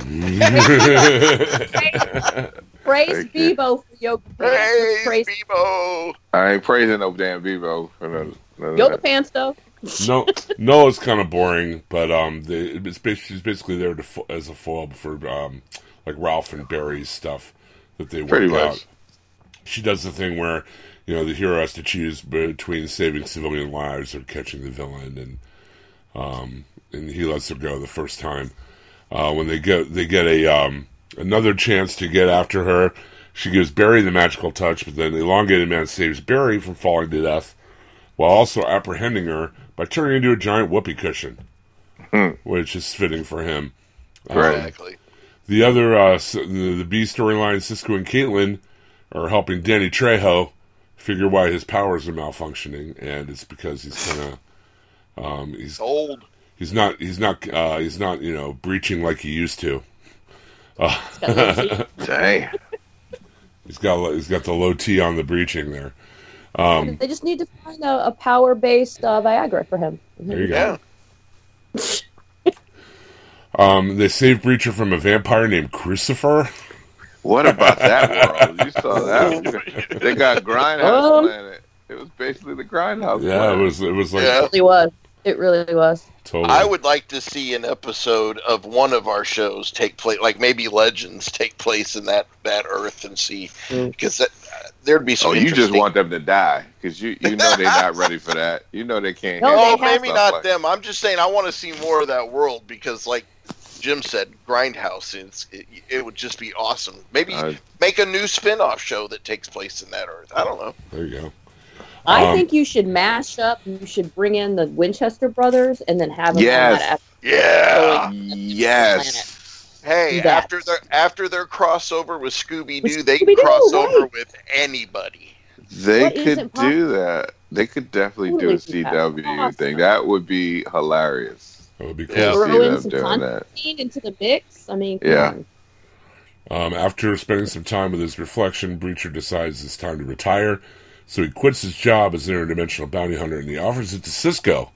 Praise Thank. Beebo for yoga Praise pants. Praise Beebo. I ain't praising no damn Beebo for no, none of yoga pants though. No, Noah's kind of boring, but um, the, it's basically, she's basically there to as a foil for um, like Ralph and Barry's stuff that they work Pretty out. much. She does the thing where you know the hero has to choose between saving civilian lives or catching the villain, and um, and he lets her go the first time. Uh, when they get they get a um, another chance to get after her, she gives Barry the magical touch, but then the elongated man saves Barry from falling to death, while also apprehending her by turning into a giant whoopee cushion, Hmm. which is fitting for him. Right. Exactly. The other, uh, the, the B storyline, Cisco and Caitlin are helping Danny Trejo figure why his powers are malfunctioning, and it's because he's kind of, um, he's Old. he's not he's not uh, he's not you know breaching like he used to. Uh, got. Dang. he's got he's got the low T on the breaching there. Um, they just need to find a, a power based uh, Viagra for him. there you go. Yeah. Um, they saved Breacher from a vampire named Crucifer. What about that world? You saw that? they got Grindhouse Um, Planet. It was basically the Grindhouse Yeah, it was it was like Yeah. It really was. It really was. totally. I would like to see an episode of one of our shows take place, like maybe Legends take place in that that Earth and see, Mm. because that, uh, there'd be some. Oh, you just want them to die because you you know they're not ready for that. You know they can't. No, Oh, they maybe not like- them. I'm just saying I want to see more of that world because, like Jim said, Grindhouse. It's, it, it would just be awesome. Maybe Uh, make a new spin-off show that takes place in that Earth. I don't know. there you go. I Um, think you should mash up. You should bring in the Winchester brothers and then have them Yes. on that episode. Yeah. Yes. Hey, Do that. after their after their crossover with Scooby Doo, they can Scooby-Doo, cross over with anybody. They What could do that. They could definitely do a Totally do that. CW Awesome. thing. That would be hilarious. That would be cool. Yeah. to Throw see in them some doing that. Into the mix. I mean, Yeah. Um, after spending some time with his reflection, Breacher decides it's time to retire, so he quits his job as an interdimensional bounty hunter and he offers it to Cisco,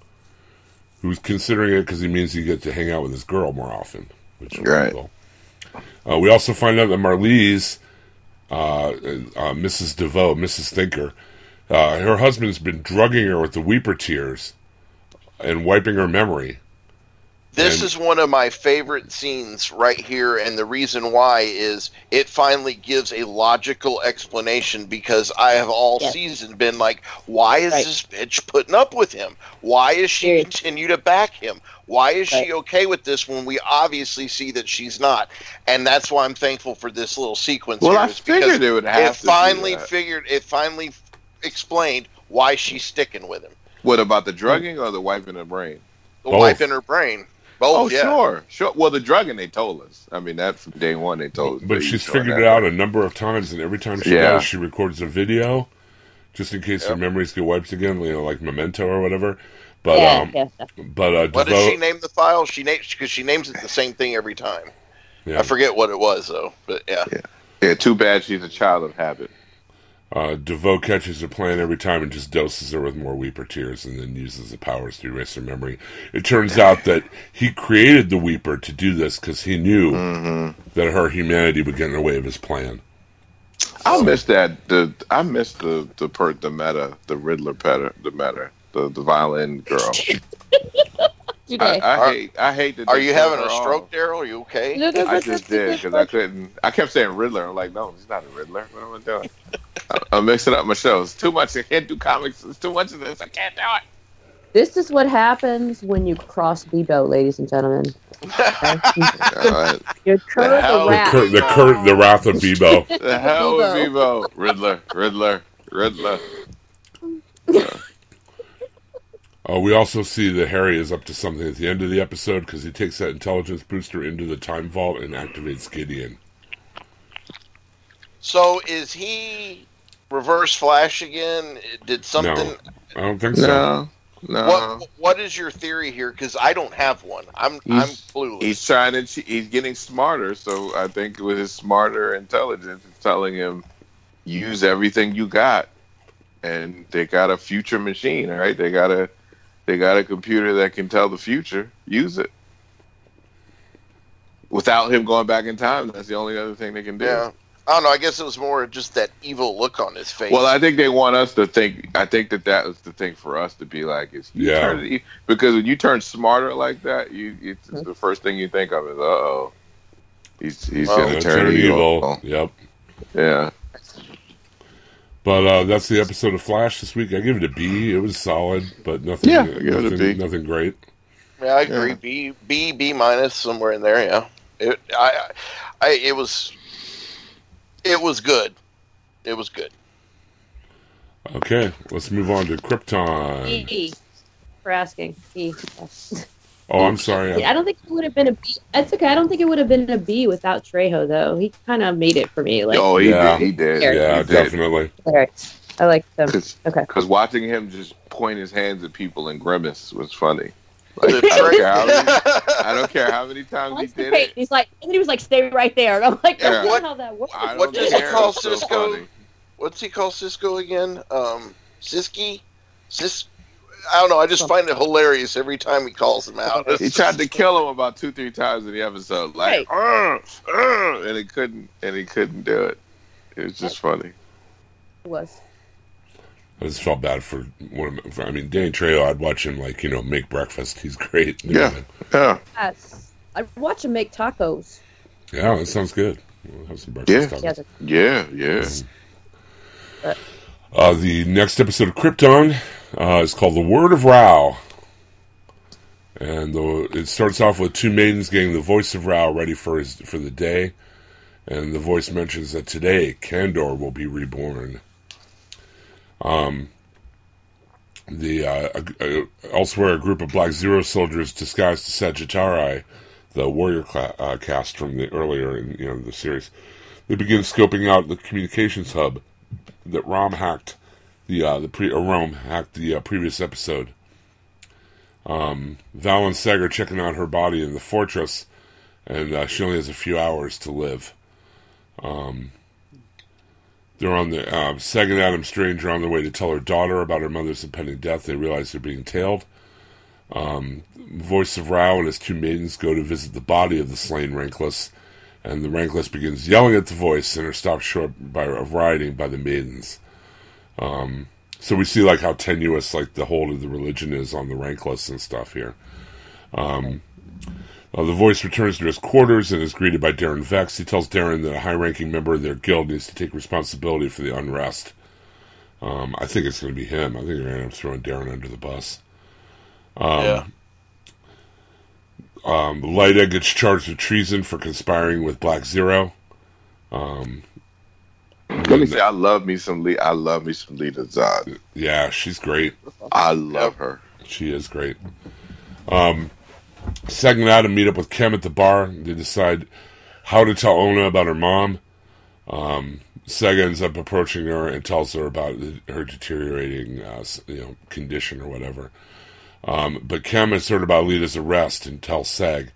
who's considering it because he means he gets to hang out with his girl more often, which is Right. cool. Uh, we also find out that Marlize uh, uh, Mrs. DeVoe, Mrs. Thinker. Uh, her husband's been drugging her with the weeper tears and wiping her memory. This And- is one of my favorite scenes right here, and the reason why is it finally gives a logical explanation because I have all Yes. season been like, why is Right. this bitch putting up with him? Why is she Period. continue to back him? Why is Right. she okay with this when we obviously see that she's not? And that's why I'm thankful for this little sequence. Well, here, I is because figured it would have it to do finally that. figured it finally f- explained why she's sticking with him. What about the drugging or the wiping the brain? The Both. wife in her brain. Both, Oh, yeah. sure, sure. Well, the drugging they told us. I mean, that from day one they told us. But they she's figured it out a number of times, and every time she Yeah. does, she records a video just in case her memories get wiped again, you know, like Memento or whatever. But yeah, um, yeah. but uh, What DeVoe, does she name the file? She names because she names it the same thing every time. yeah. I forget what it was though, but yeah. Yeah, too bad she's a child of habit. Uh, DeVoe catches her plan every time and just doses her with more Weeper tears and then uses the powers to erase her memory. It turns out that he created the Weeper to do this because he knew Mm-hmm. that her humanity would get in the way of his plan. I miss that. The I miss the the per the meta the Riddler peta the meta the the violin girl. I, I Are- hate I hate that. Are you having a off. stroke, Daryl? Are you okay? No, no, I just did because I couldn't. I kept saying Riddler. I'm like, no, he's not a Riddler. What am I doing? I- I'm mixing up my shows. Too much. I can't do comics. It's too much of this. I can't do it. This is what happens when you cross Beebo, ladies and gentlemen. Okay? You're Cur hell? the The, rat. cur- the, cur- the wrath of Beebo. The hell with Beebo. Vivo. Riddler. Riddler. Riddler. Uh, we also see that Harry is up to something at the end of the episode because he takes that intelligence booster into the time vault and activates Gideon. So is he reverse flash again? Did something? No, I don't think so. No. No. What What is your theory here? Because I don't have one. I'm I'm He's- clueless. He's trying to. He's getting smarter. So I think with his smarter intelligence, it's telling him use everything you got. And they got a future machine, right? They got a they got a computer that can tell the future. Use it. Without him going back in time, that's the only other thing they can do. yeah. I don't know. I guess it was more just that evil look on his face. Well, I think they want us to think. I think that that was the thing for us to be like, is you Yeah. turn, because when you turn smarter like that, you it's, it's the first thing you think of is, uh oh, he's he's Oh, gonna turn, turn evil. evil. Yep. Yeah, But uh, that's the episode of Flash this week. I give it a B. It was solid, but nothing. Yeah, I give it a nothing, Nothing great. yeah, I agree. Yeah. B B B minus somewhere in there. Yeah. It I I it was it was good. It was good. Okay, let's move on to Krypton. E for asking. E. Oh, I'm sorry. Yeah, I don't think it would have been a B. That's okay. I don't think it would have been a B without Trejo, though. He kind of made it for me. Like, oh, he Yeah. did. He did. Yeah, yeah, he did. definitely. hilarious. I like them. Because Okay. watching him just point his hands at people and grimace was funny. Like, I, don't care how many, I don't care how many times he did pay- it. He's like, and he was like, stay right there. And I'm like, Yeah. What- how that works. What does he call It's so Cisco? funny. What's he call Cisco again? Um, Siski? Sis? I don't know. I just find it hilarious every time he calls him out. He tried to kill him about two, three times in the episode, like, "Uh, uh," and he couldn't, and he couldn't do it. It was just funny. It was. I just felt bad for one of my, I mean, Danny Trejo, I'd watch him, like, you know, make breakfast. He's great. Yeah. Yeah, Yes. I watch him make tacos. Yeah, that sounds good. We'll have some breakfast. Yeah. tacos. Yeah, the- yeah, yeah. Uh, the next episode of Krypton uh, is called The Word of Rao. And the, it starts off with two maidens getting the voice of Rao ready for his for the day. And the voice mentions that today Kandor will be reborn. Um, the uh, uh, elsewhere, a group of Black Zero soldiers disguised as Sagittari, the warrior cla- uh, cast from the earlier in you know the series, they begin scoping out the communications hub that Rhom hacked the uh, the pre or Rhom hacked the uh, previous episode. Um, Val and Seg are checking out her body in the fortress, and uh, she only has a few hours to live. Um, they're on the uh, Adam Strange are on their way to tell her daughter about her mother's impending death. They realize they're being tailed. Um, Voice of Rao and his two maidens go to visit the body of the slain Rankless, and the rankless begins yelling at the voice and are stopped short by of riding by the maidens. Um, so we see like how tenuous like the hold of the religion is on the rankless and stuff here. Um, uh, the voice returns to his quarters and is greeted by Daron Vex. He tells Daron that a high-ranking member of their guild needs to take responsibility for the unrest. Um, I think it's going to be him. I think they're going to end up throwing Daron under the bus. Um, yeah. Um, Lyta gets charged with treason for conspiring with Black Zero. Um, Let me say, I love me some Lee. I love me some Lyta Zod. yeah, she's great. I love her. She is great. Um, second out to meet up with Kem at the bar. They decide how to tell Ona about her mom. Um, Seg ends up approaching her and tells her about her deteriorating, uh, you know, condition or whatever. Um, but Kem has heard about Lyta's arrest and tells Seg.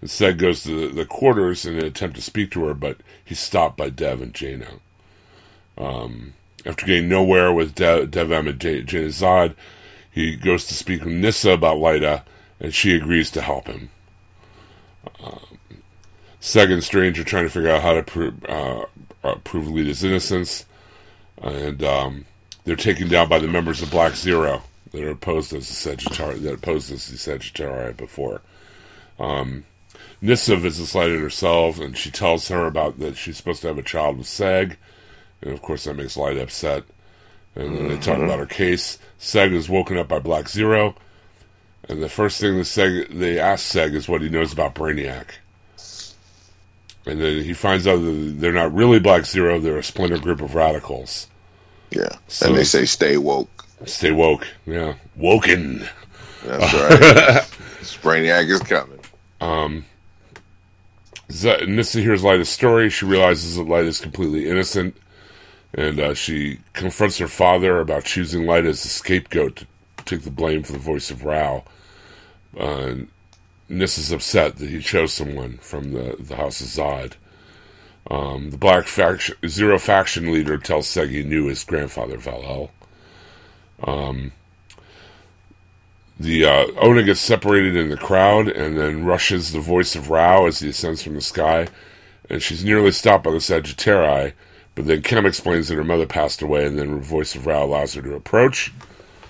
And Seg goes to the, the quarters in an attempt to speak to her, but he's stopped by Dev and Jayna. Um, after getting nowhere with De- Dev-Em and J- Zod, he goes to speak with Nyssa about Lyta, and she agrees to help him. Um, Seg and Strange trying to figure out how to prove, uh, uh, prove Lyta's innocence, and um, they're taken down by the members of Black Zero that are opposed as the Sagittarius that opposed as the before. Um, Nyssa visits Lyta herself, and she tells her about that she's supposed to have a child with Seg, and of course that makes Lyta upset. And then they talk about her case. Seg is woken up by Black Zero, and the first thing the Seg, they ask Seg is what he knows about Brainiac. And then he finds out that they're not really Black Zero; they're a splinter group of radicals. Yeah. So- and they say stay woke. Stay woke, yeah, woken. That's right. Brainiac is coming. Um, Z- Nyssa hears Lyta's story. She realizes that Lyta is completely innocent, and uh, she confronts her father about choosing Lyta as the scapegoat to take the blame for the voice of Rao. Uh, and Nyssa's upset that he chose someone from the, the House of Zod. Um, the Black faction, Zero faction leader tells Seg he knew his grandfather Val-El. Um, the uh, Ona gets separated in the crowd and then rushes the voice of Rao as he ascends from the sky. And she's nearly stopped by the Sagittarii, but then Kem explains that her mother passed away, and then the voice of Rao allows her to approach.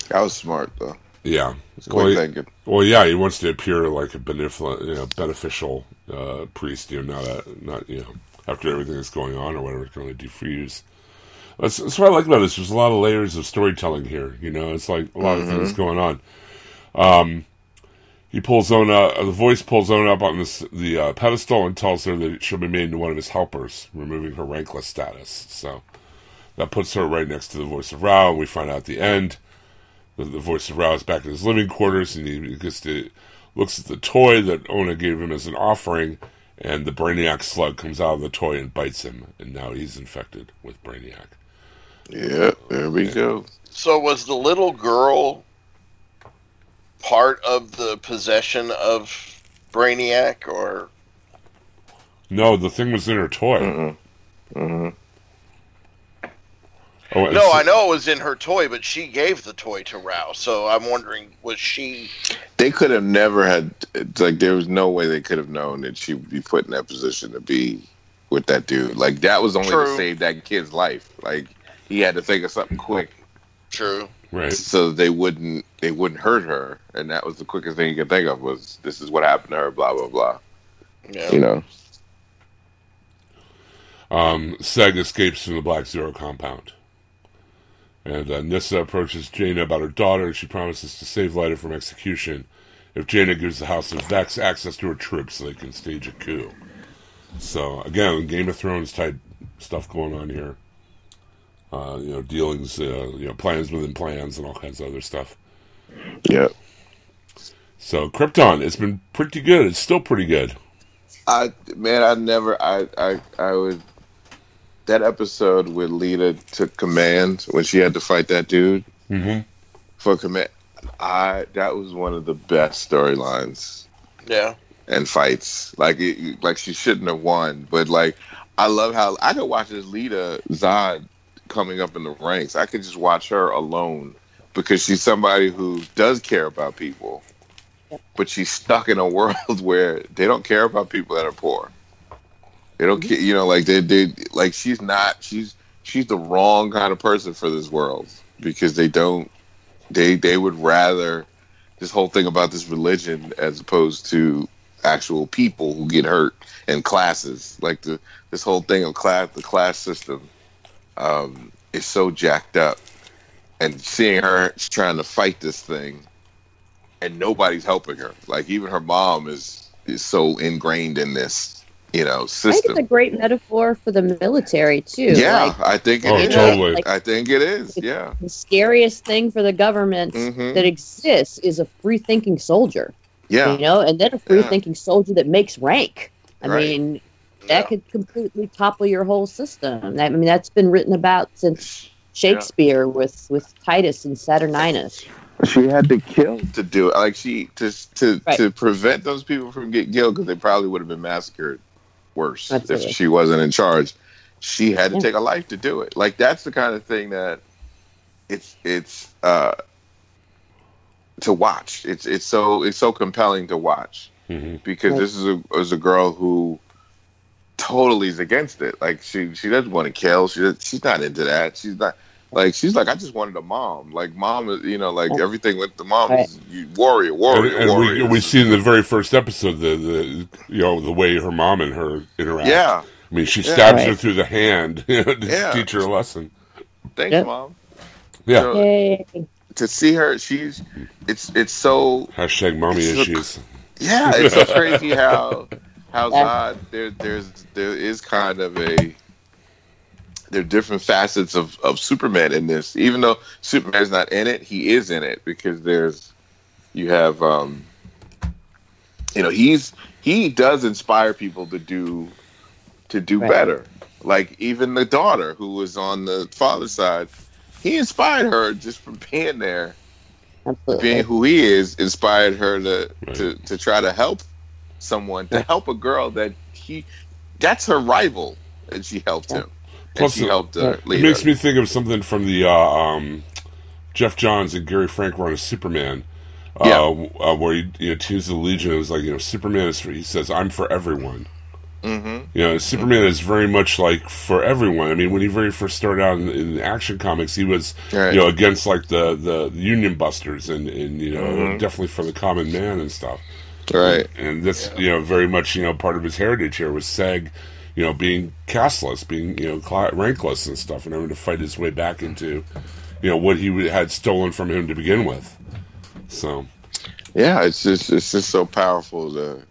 That was smart though. Yeah. Well, he- thinking. well, yeah, he wants to appear like a benevolent, you know, beneficial uh, priest, you know, not a, not you know, after everything that's going on or whatever, can only defuse. That's, that's what I like about this. There's a lot of layers of storytelling here. You know, it's like a lot of things going on. Um, he pulls Ona, uh, the voice pulls Ona up on this, the uh, pedestal and tells her that she'll be made into one of his helpers, removing her rankless status. So that puts her right next to the voice of Rao, and we find out at the end the, the voice of Rao is back in his living quarters, and he gets to looks at the toy that Ona gave him as an offering, and the Brainiac slug comes out of the toy and bites him, and now he's infected with Brainiac. Yeah, there we go. So was the little girl part of the possession of Brainiac, or No, the thing was in her toy. Mm-mm. hmm Oh, no? I know it was in her toy, but she gave the toy to Rao. So I'm wondering, was she? They could have never had. It's like there was no way they could have known that she would be put in that position to be with that dude. Like that was only to save that kid's life. Like he had to think of something quick True. right. so they wouldn't they wouldn't hurt her, and that was the quickest thing you could think of was this is what happened to her. Blah blah blah. Yeah. You know. Um, Seg escapes from the Black Zero compound. And uh, Nyssa approaches Jayna about her daughter, and she promises to save Lyta from execution if Jayna gives the House of Vex access to her troops so they can stage a coup. So, again, Game of Thrones type stuff going on here. Uh, you know, dealings, uh, you know, plans within plans and all kinds of other stuff. Yeah. So, Krypton, it's been pretty good. It's still pretty good. I man, I never I I I would that episode where Lyta took command when she had to fight that dude Mm-hmm. for command. I that was one of the best storylines Yeah. and fights. Like it, like she shouldn't have won, but like I love how I could watch this Lyta Zod coming up in the ranks. I could just watch her alone because she's somebody who does care about people, but she's stuck in a world where they don't care about people that are poor. They don't care, you know, like they they like she's not she's she's the wrong kind of person for this world because they don't they they would rather this whole thing about this religion as opposed to actual people who get hurt and classes. Like the this whole thing of class the class system um, is so jacked up. And seeing her trying to fight this thing and nobody's helping her. Like even her mom is is so ingrained in this you know I think it's a great metaphor for the military too. yeah Like, i think it Oh, is. totally. Like- i think it is yeah the scariest thing for the government Mhm. that exists is a free thinking soldier. yeah You know, and then a free thinking soldier that makes rank. I Right. mean, Yeah. that could completely topple your whole system. I mean, that's been written about since Shakespeare with with Titus and Saturninus. she had to kill to do it like she to to Right. to prevent those people from getting killed because they probably would have been massacred worse Absolutely. if she wasn't in charge she had to Yeah. take a life to do it like that's the kind of thing that it's it's uh to watch it's it's so it's so compelling to watch hmm because Right. this is a is a girl who totally is against it. Like she she doesn't want to kill. She she's not into that. She's not like she's like I just wanted a mom. Like mom, you know, like Yeah. everything with the mom Right. is you, warrior, And, warrior, and we warrior. we see in the very first episode the, the you know the way her mom and her interact. yeah. I mean she Yeah. stabs her through the hand to Yeah. teach her a lesson. Thanks, Yeah. mom. Yeah. So, Yay! to see her, she's it's it's so Hashtag mommy It's look- issues. yeah. It's so crazy how how Yeah. Zod there there's there is kind of a there are different facets of, of Superman in this. Even though Superman's not in it, he is in it because there's you have um you know, he's he does inspire people to do to do Right. better. Like even the daughter who was on the father's side, he inspired her just from being there Absolutely. being who he is inspired her to Right. to, to try to help someone to help a girl that he that's her rival and she helped him and Plus she it- helped her It lead makes her. me think of something from the uh, um, Geoff Johns and Gary Frank run of Superman. Uh, Yeah. uh, where he you know, teases the Legion. It was like you know Superman is for. He says, "I'm for everyone." hmm You know, Superman is very much like for everyone. I mean, when he very first started out in, in Action Comics, he was Right. you know against like the the Union Busters and and you know Mhm. definitely for the common man and stuff. right And this you know very much you know part of his heritage here was Seg, you know being casteless, being you know rankless and stuff, and having to fight his way back into you know what he had stolen from him to begin with. So yeah it's just it's just so powerful to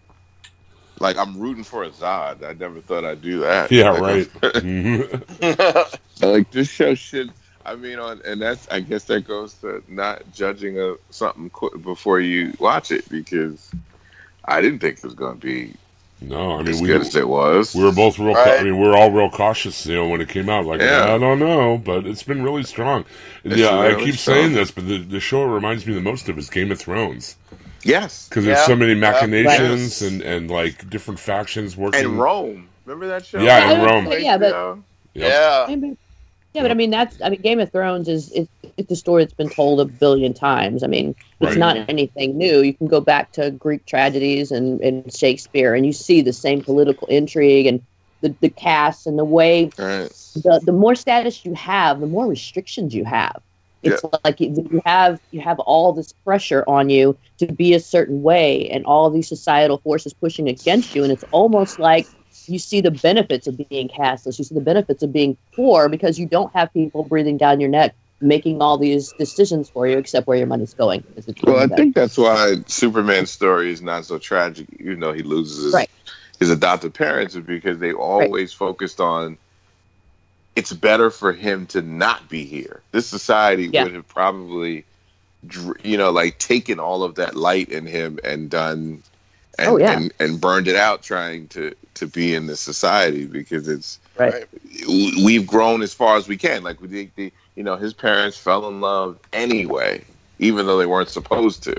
like I'm rooting for a Zod. I never thought I'd do that. yeah, Like, right. Mhm. like this show should i mean on and that's i guess that goes to not judging a, something qu- before you watch it because i didn't think it was going to be No, I as mean we good as it was we were both real. Right. I mean, we are all real cautious, you know, when it came out. Like, Yeah. I don't know, but it's been really strong. It's yeah, I keep strong. saying this, but the, the show it reminds me the most of is Game of Thrones yes because there's so many Yeah. machinations Right. and and like different factions working. and rome remember that show Yeah, in Yeah, Rome. yeah, but- Yep. Yeah. Yeah, but I mean that's I mean Game of Thrones is it's, it's a story that's been told a billion times. I mean, it's Right. not anything new. You can go back to Greek tragedies and, and Shakespeare, and you see the same political intrigue and the the cast and the way right the the more status you have, the more restrictions you have. It's like you you have you have all this pressure on you to be a certain way, and all these societal forces pushing against you, and it's almost like you see the benefits of being castless. You see the benefits of being poor because you don't have people breathing down your neck making all these decisions for you, except where your money's going. Well i think that's why superman's story is not so tragic You know, he loses his, Right. his adopted parents is because they always focused on it's better for him to not be here. This society Yeah. would have probably, you know, like taken all of that light in him and done, and, Oh, yeah. and and burned it out trying to to be in this society because it's right. we've grown as far as we can. Like we, the, the, you know, his parents fell in love anyway, even though they weren't supposed to.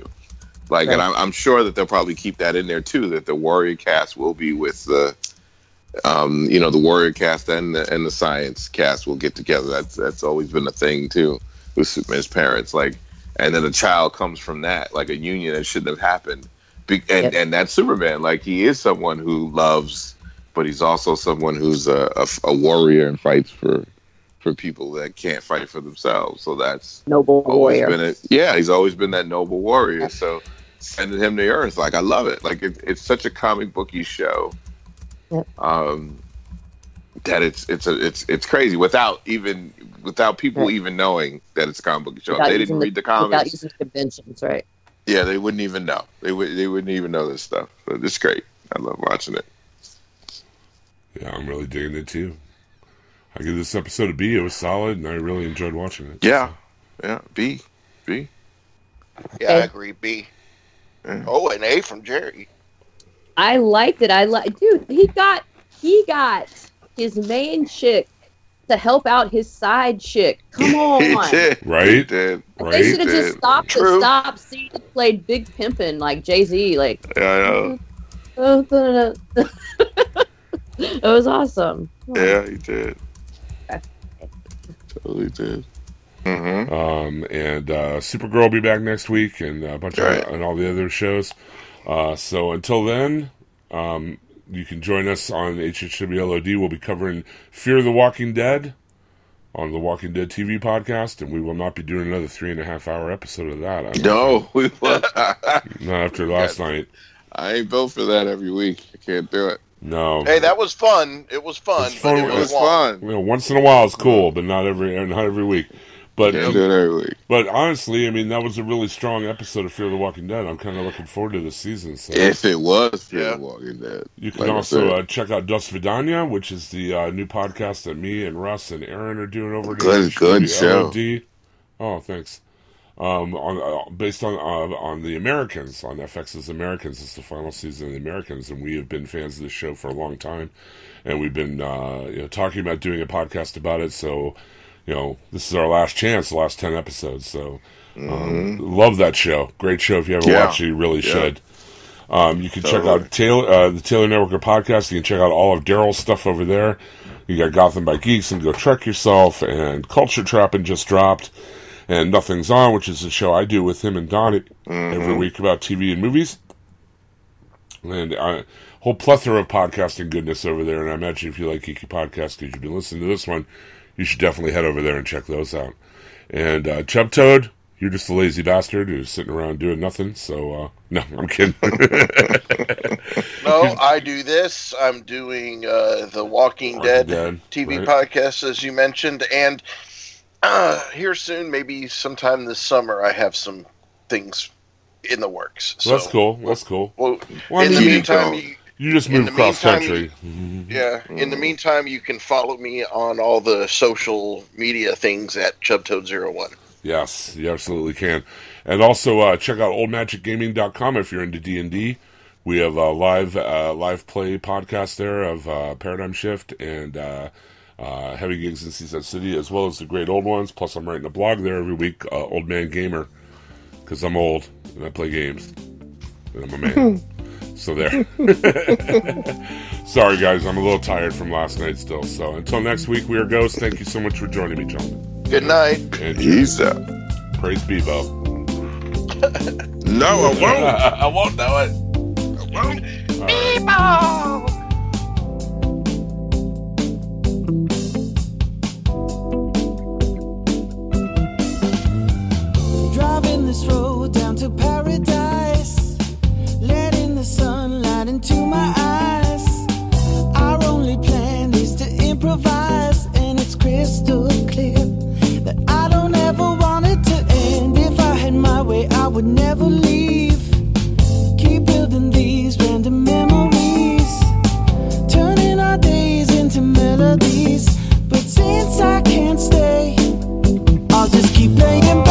Like, and I'm, I'm sure that they'll probably keep that in there too. That the warrior cast will be with the, um, you know, the warrior cast and the and the science cast will get together. That's that's always been a thing too with Superman's parents. Like, and then a child comes from that, like a union that shouldn't have happened. Be- and Yep. and that's Superman. Like he is someone who loves but he's also someone who's a, a, a warrior and fights for for people that can't fight for themselves. So that's Noble warrior. it. Yeah, he's always been that noble warrior. So sending him to Earth, like I love it. Like it, it's such a comic booky show. Yep. Um, that it's it's a it's it's crazy without even without people Right. even knowing that it's a comic book show. Without they didn't read the Without comics. using conventions, right? Yeah, they wouldn't even know. They would they wouldn't even know this stuff. So it's great. I love watching it. Yeah, I'm really digging it too. I give this episode a B. It was solid, and I really enjoyed watching it. Yeah. Yeah. B. B. Yeah, I agree. B. Yeah. Oh, an A from Jerry. I liked it. I like, dude. He got he got his main chick to help out his side chick. Come he on. did. Right? He did. Like, Right? They should have just stopped True. the stop scene and played Big Pimpin' like Jay Z. Like, Yeah, I know. it was awesome. Yeah, he did. Totally did. Mm-hmm. Um, and uh, Supergirl will be back next week, and a bunch Right. of and all the other shows. Uh, so until then, um, you can join us on HHWLOD. We'll be covering Fear of the Walking Dead on the Walking Dead TV podcast, and we will not be doing another three and a half hour episode of that. I'm No, we will. not after last night. I ain't built for that every week. I can't do it. No, Hey, that was fun. It was fun. It's but fun. it It was was fun. you know, once in a while it's cool, but not every not every week. But Can't do it every week. but honestly, I mean, that was a really strong episode of Fear the Walking Dead. I'm kind of looking forward to this season. So If it was Fear Yeah. the Walking Dead. you can Like also uh, check out Dos Vidania, which is the uh, new podcast that me and Russ and Aaron are doing over Good- at good HWLOD. Oh, thanks. Um, on uh, based on uh, on the Americans on FX's Americans. It's the final season of the Americans, and we have been fans of this show for a long time, and we've been uh, you know talking about doing a podcast about it. So, you know, this is our last chance, the last ten episodes. So, um, love that show. Great show. If you haven't Mm-hmm. Yeah. watched it, you really Yeah. should. Um, you can check out Taylor, uh, the Taylor Networker podcast. You can check out all of Daryl's stuff over there. You got Gotham by Geeks and Go Trek Yourself, and Culture Trap and just dropped, and Nothing's On, which is a show I do with him and Donnie Mm-hmm. every week about TV and movies. And a whole plethora of podcasting goodness over there. And I imagine if you like geeky podcasts, because you've been listening to this one, you should definitely head over there and check those out. And uh, Chub Toad, you're just a lazy bastard who's sitting around doing nothing. So, uh, no, I'm kidding. No, I do this. I'm doing uh, the Walking, Dead, Dead, TV right. podcast, as you mentioned, and uh, here soon, maybe sometime this summer, I have some things in the works. So, That's cool. That's cool. Well, Well, in the meantime, you, You just in moved the cross meantime, country. yeah. In Mm-hmm. the meantime, you can follow me on all the social media things at ChubToad01. Yes, you absolutely can. And also uh, check out oldmagicgaming.com if you're into D&D. We have a live uh, live play podcast there of uh, Paradigm Shift and uh, uh, Heavy Gigs in Seaside City, as well as the great old ones. Plus, I'm writing a blog there every week, uh, Old Man Gamer, because I'm old and I play games. And I'm a man. so there. Sorry, guys. I'm a little tired from last night still. So until next week, we are Ghosts. Thank you so much for joining me, gentlemen. Good night. And He's up. praise Beebo. No, I won't. I won't know it. Driving never leave. Keep building these random memories, turning our days into melodies. But since I can't stay, I'll just keep laying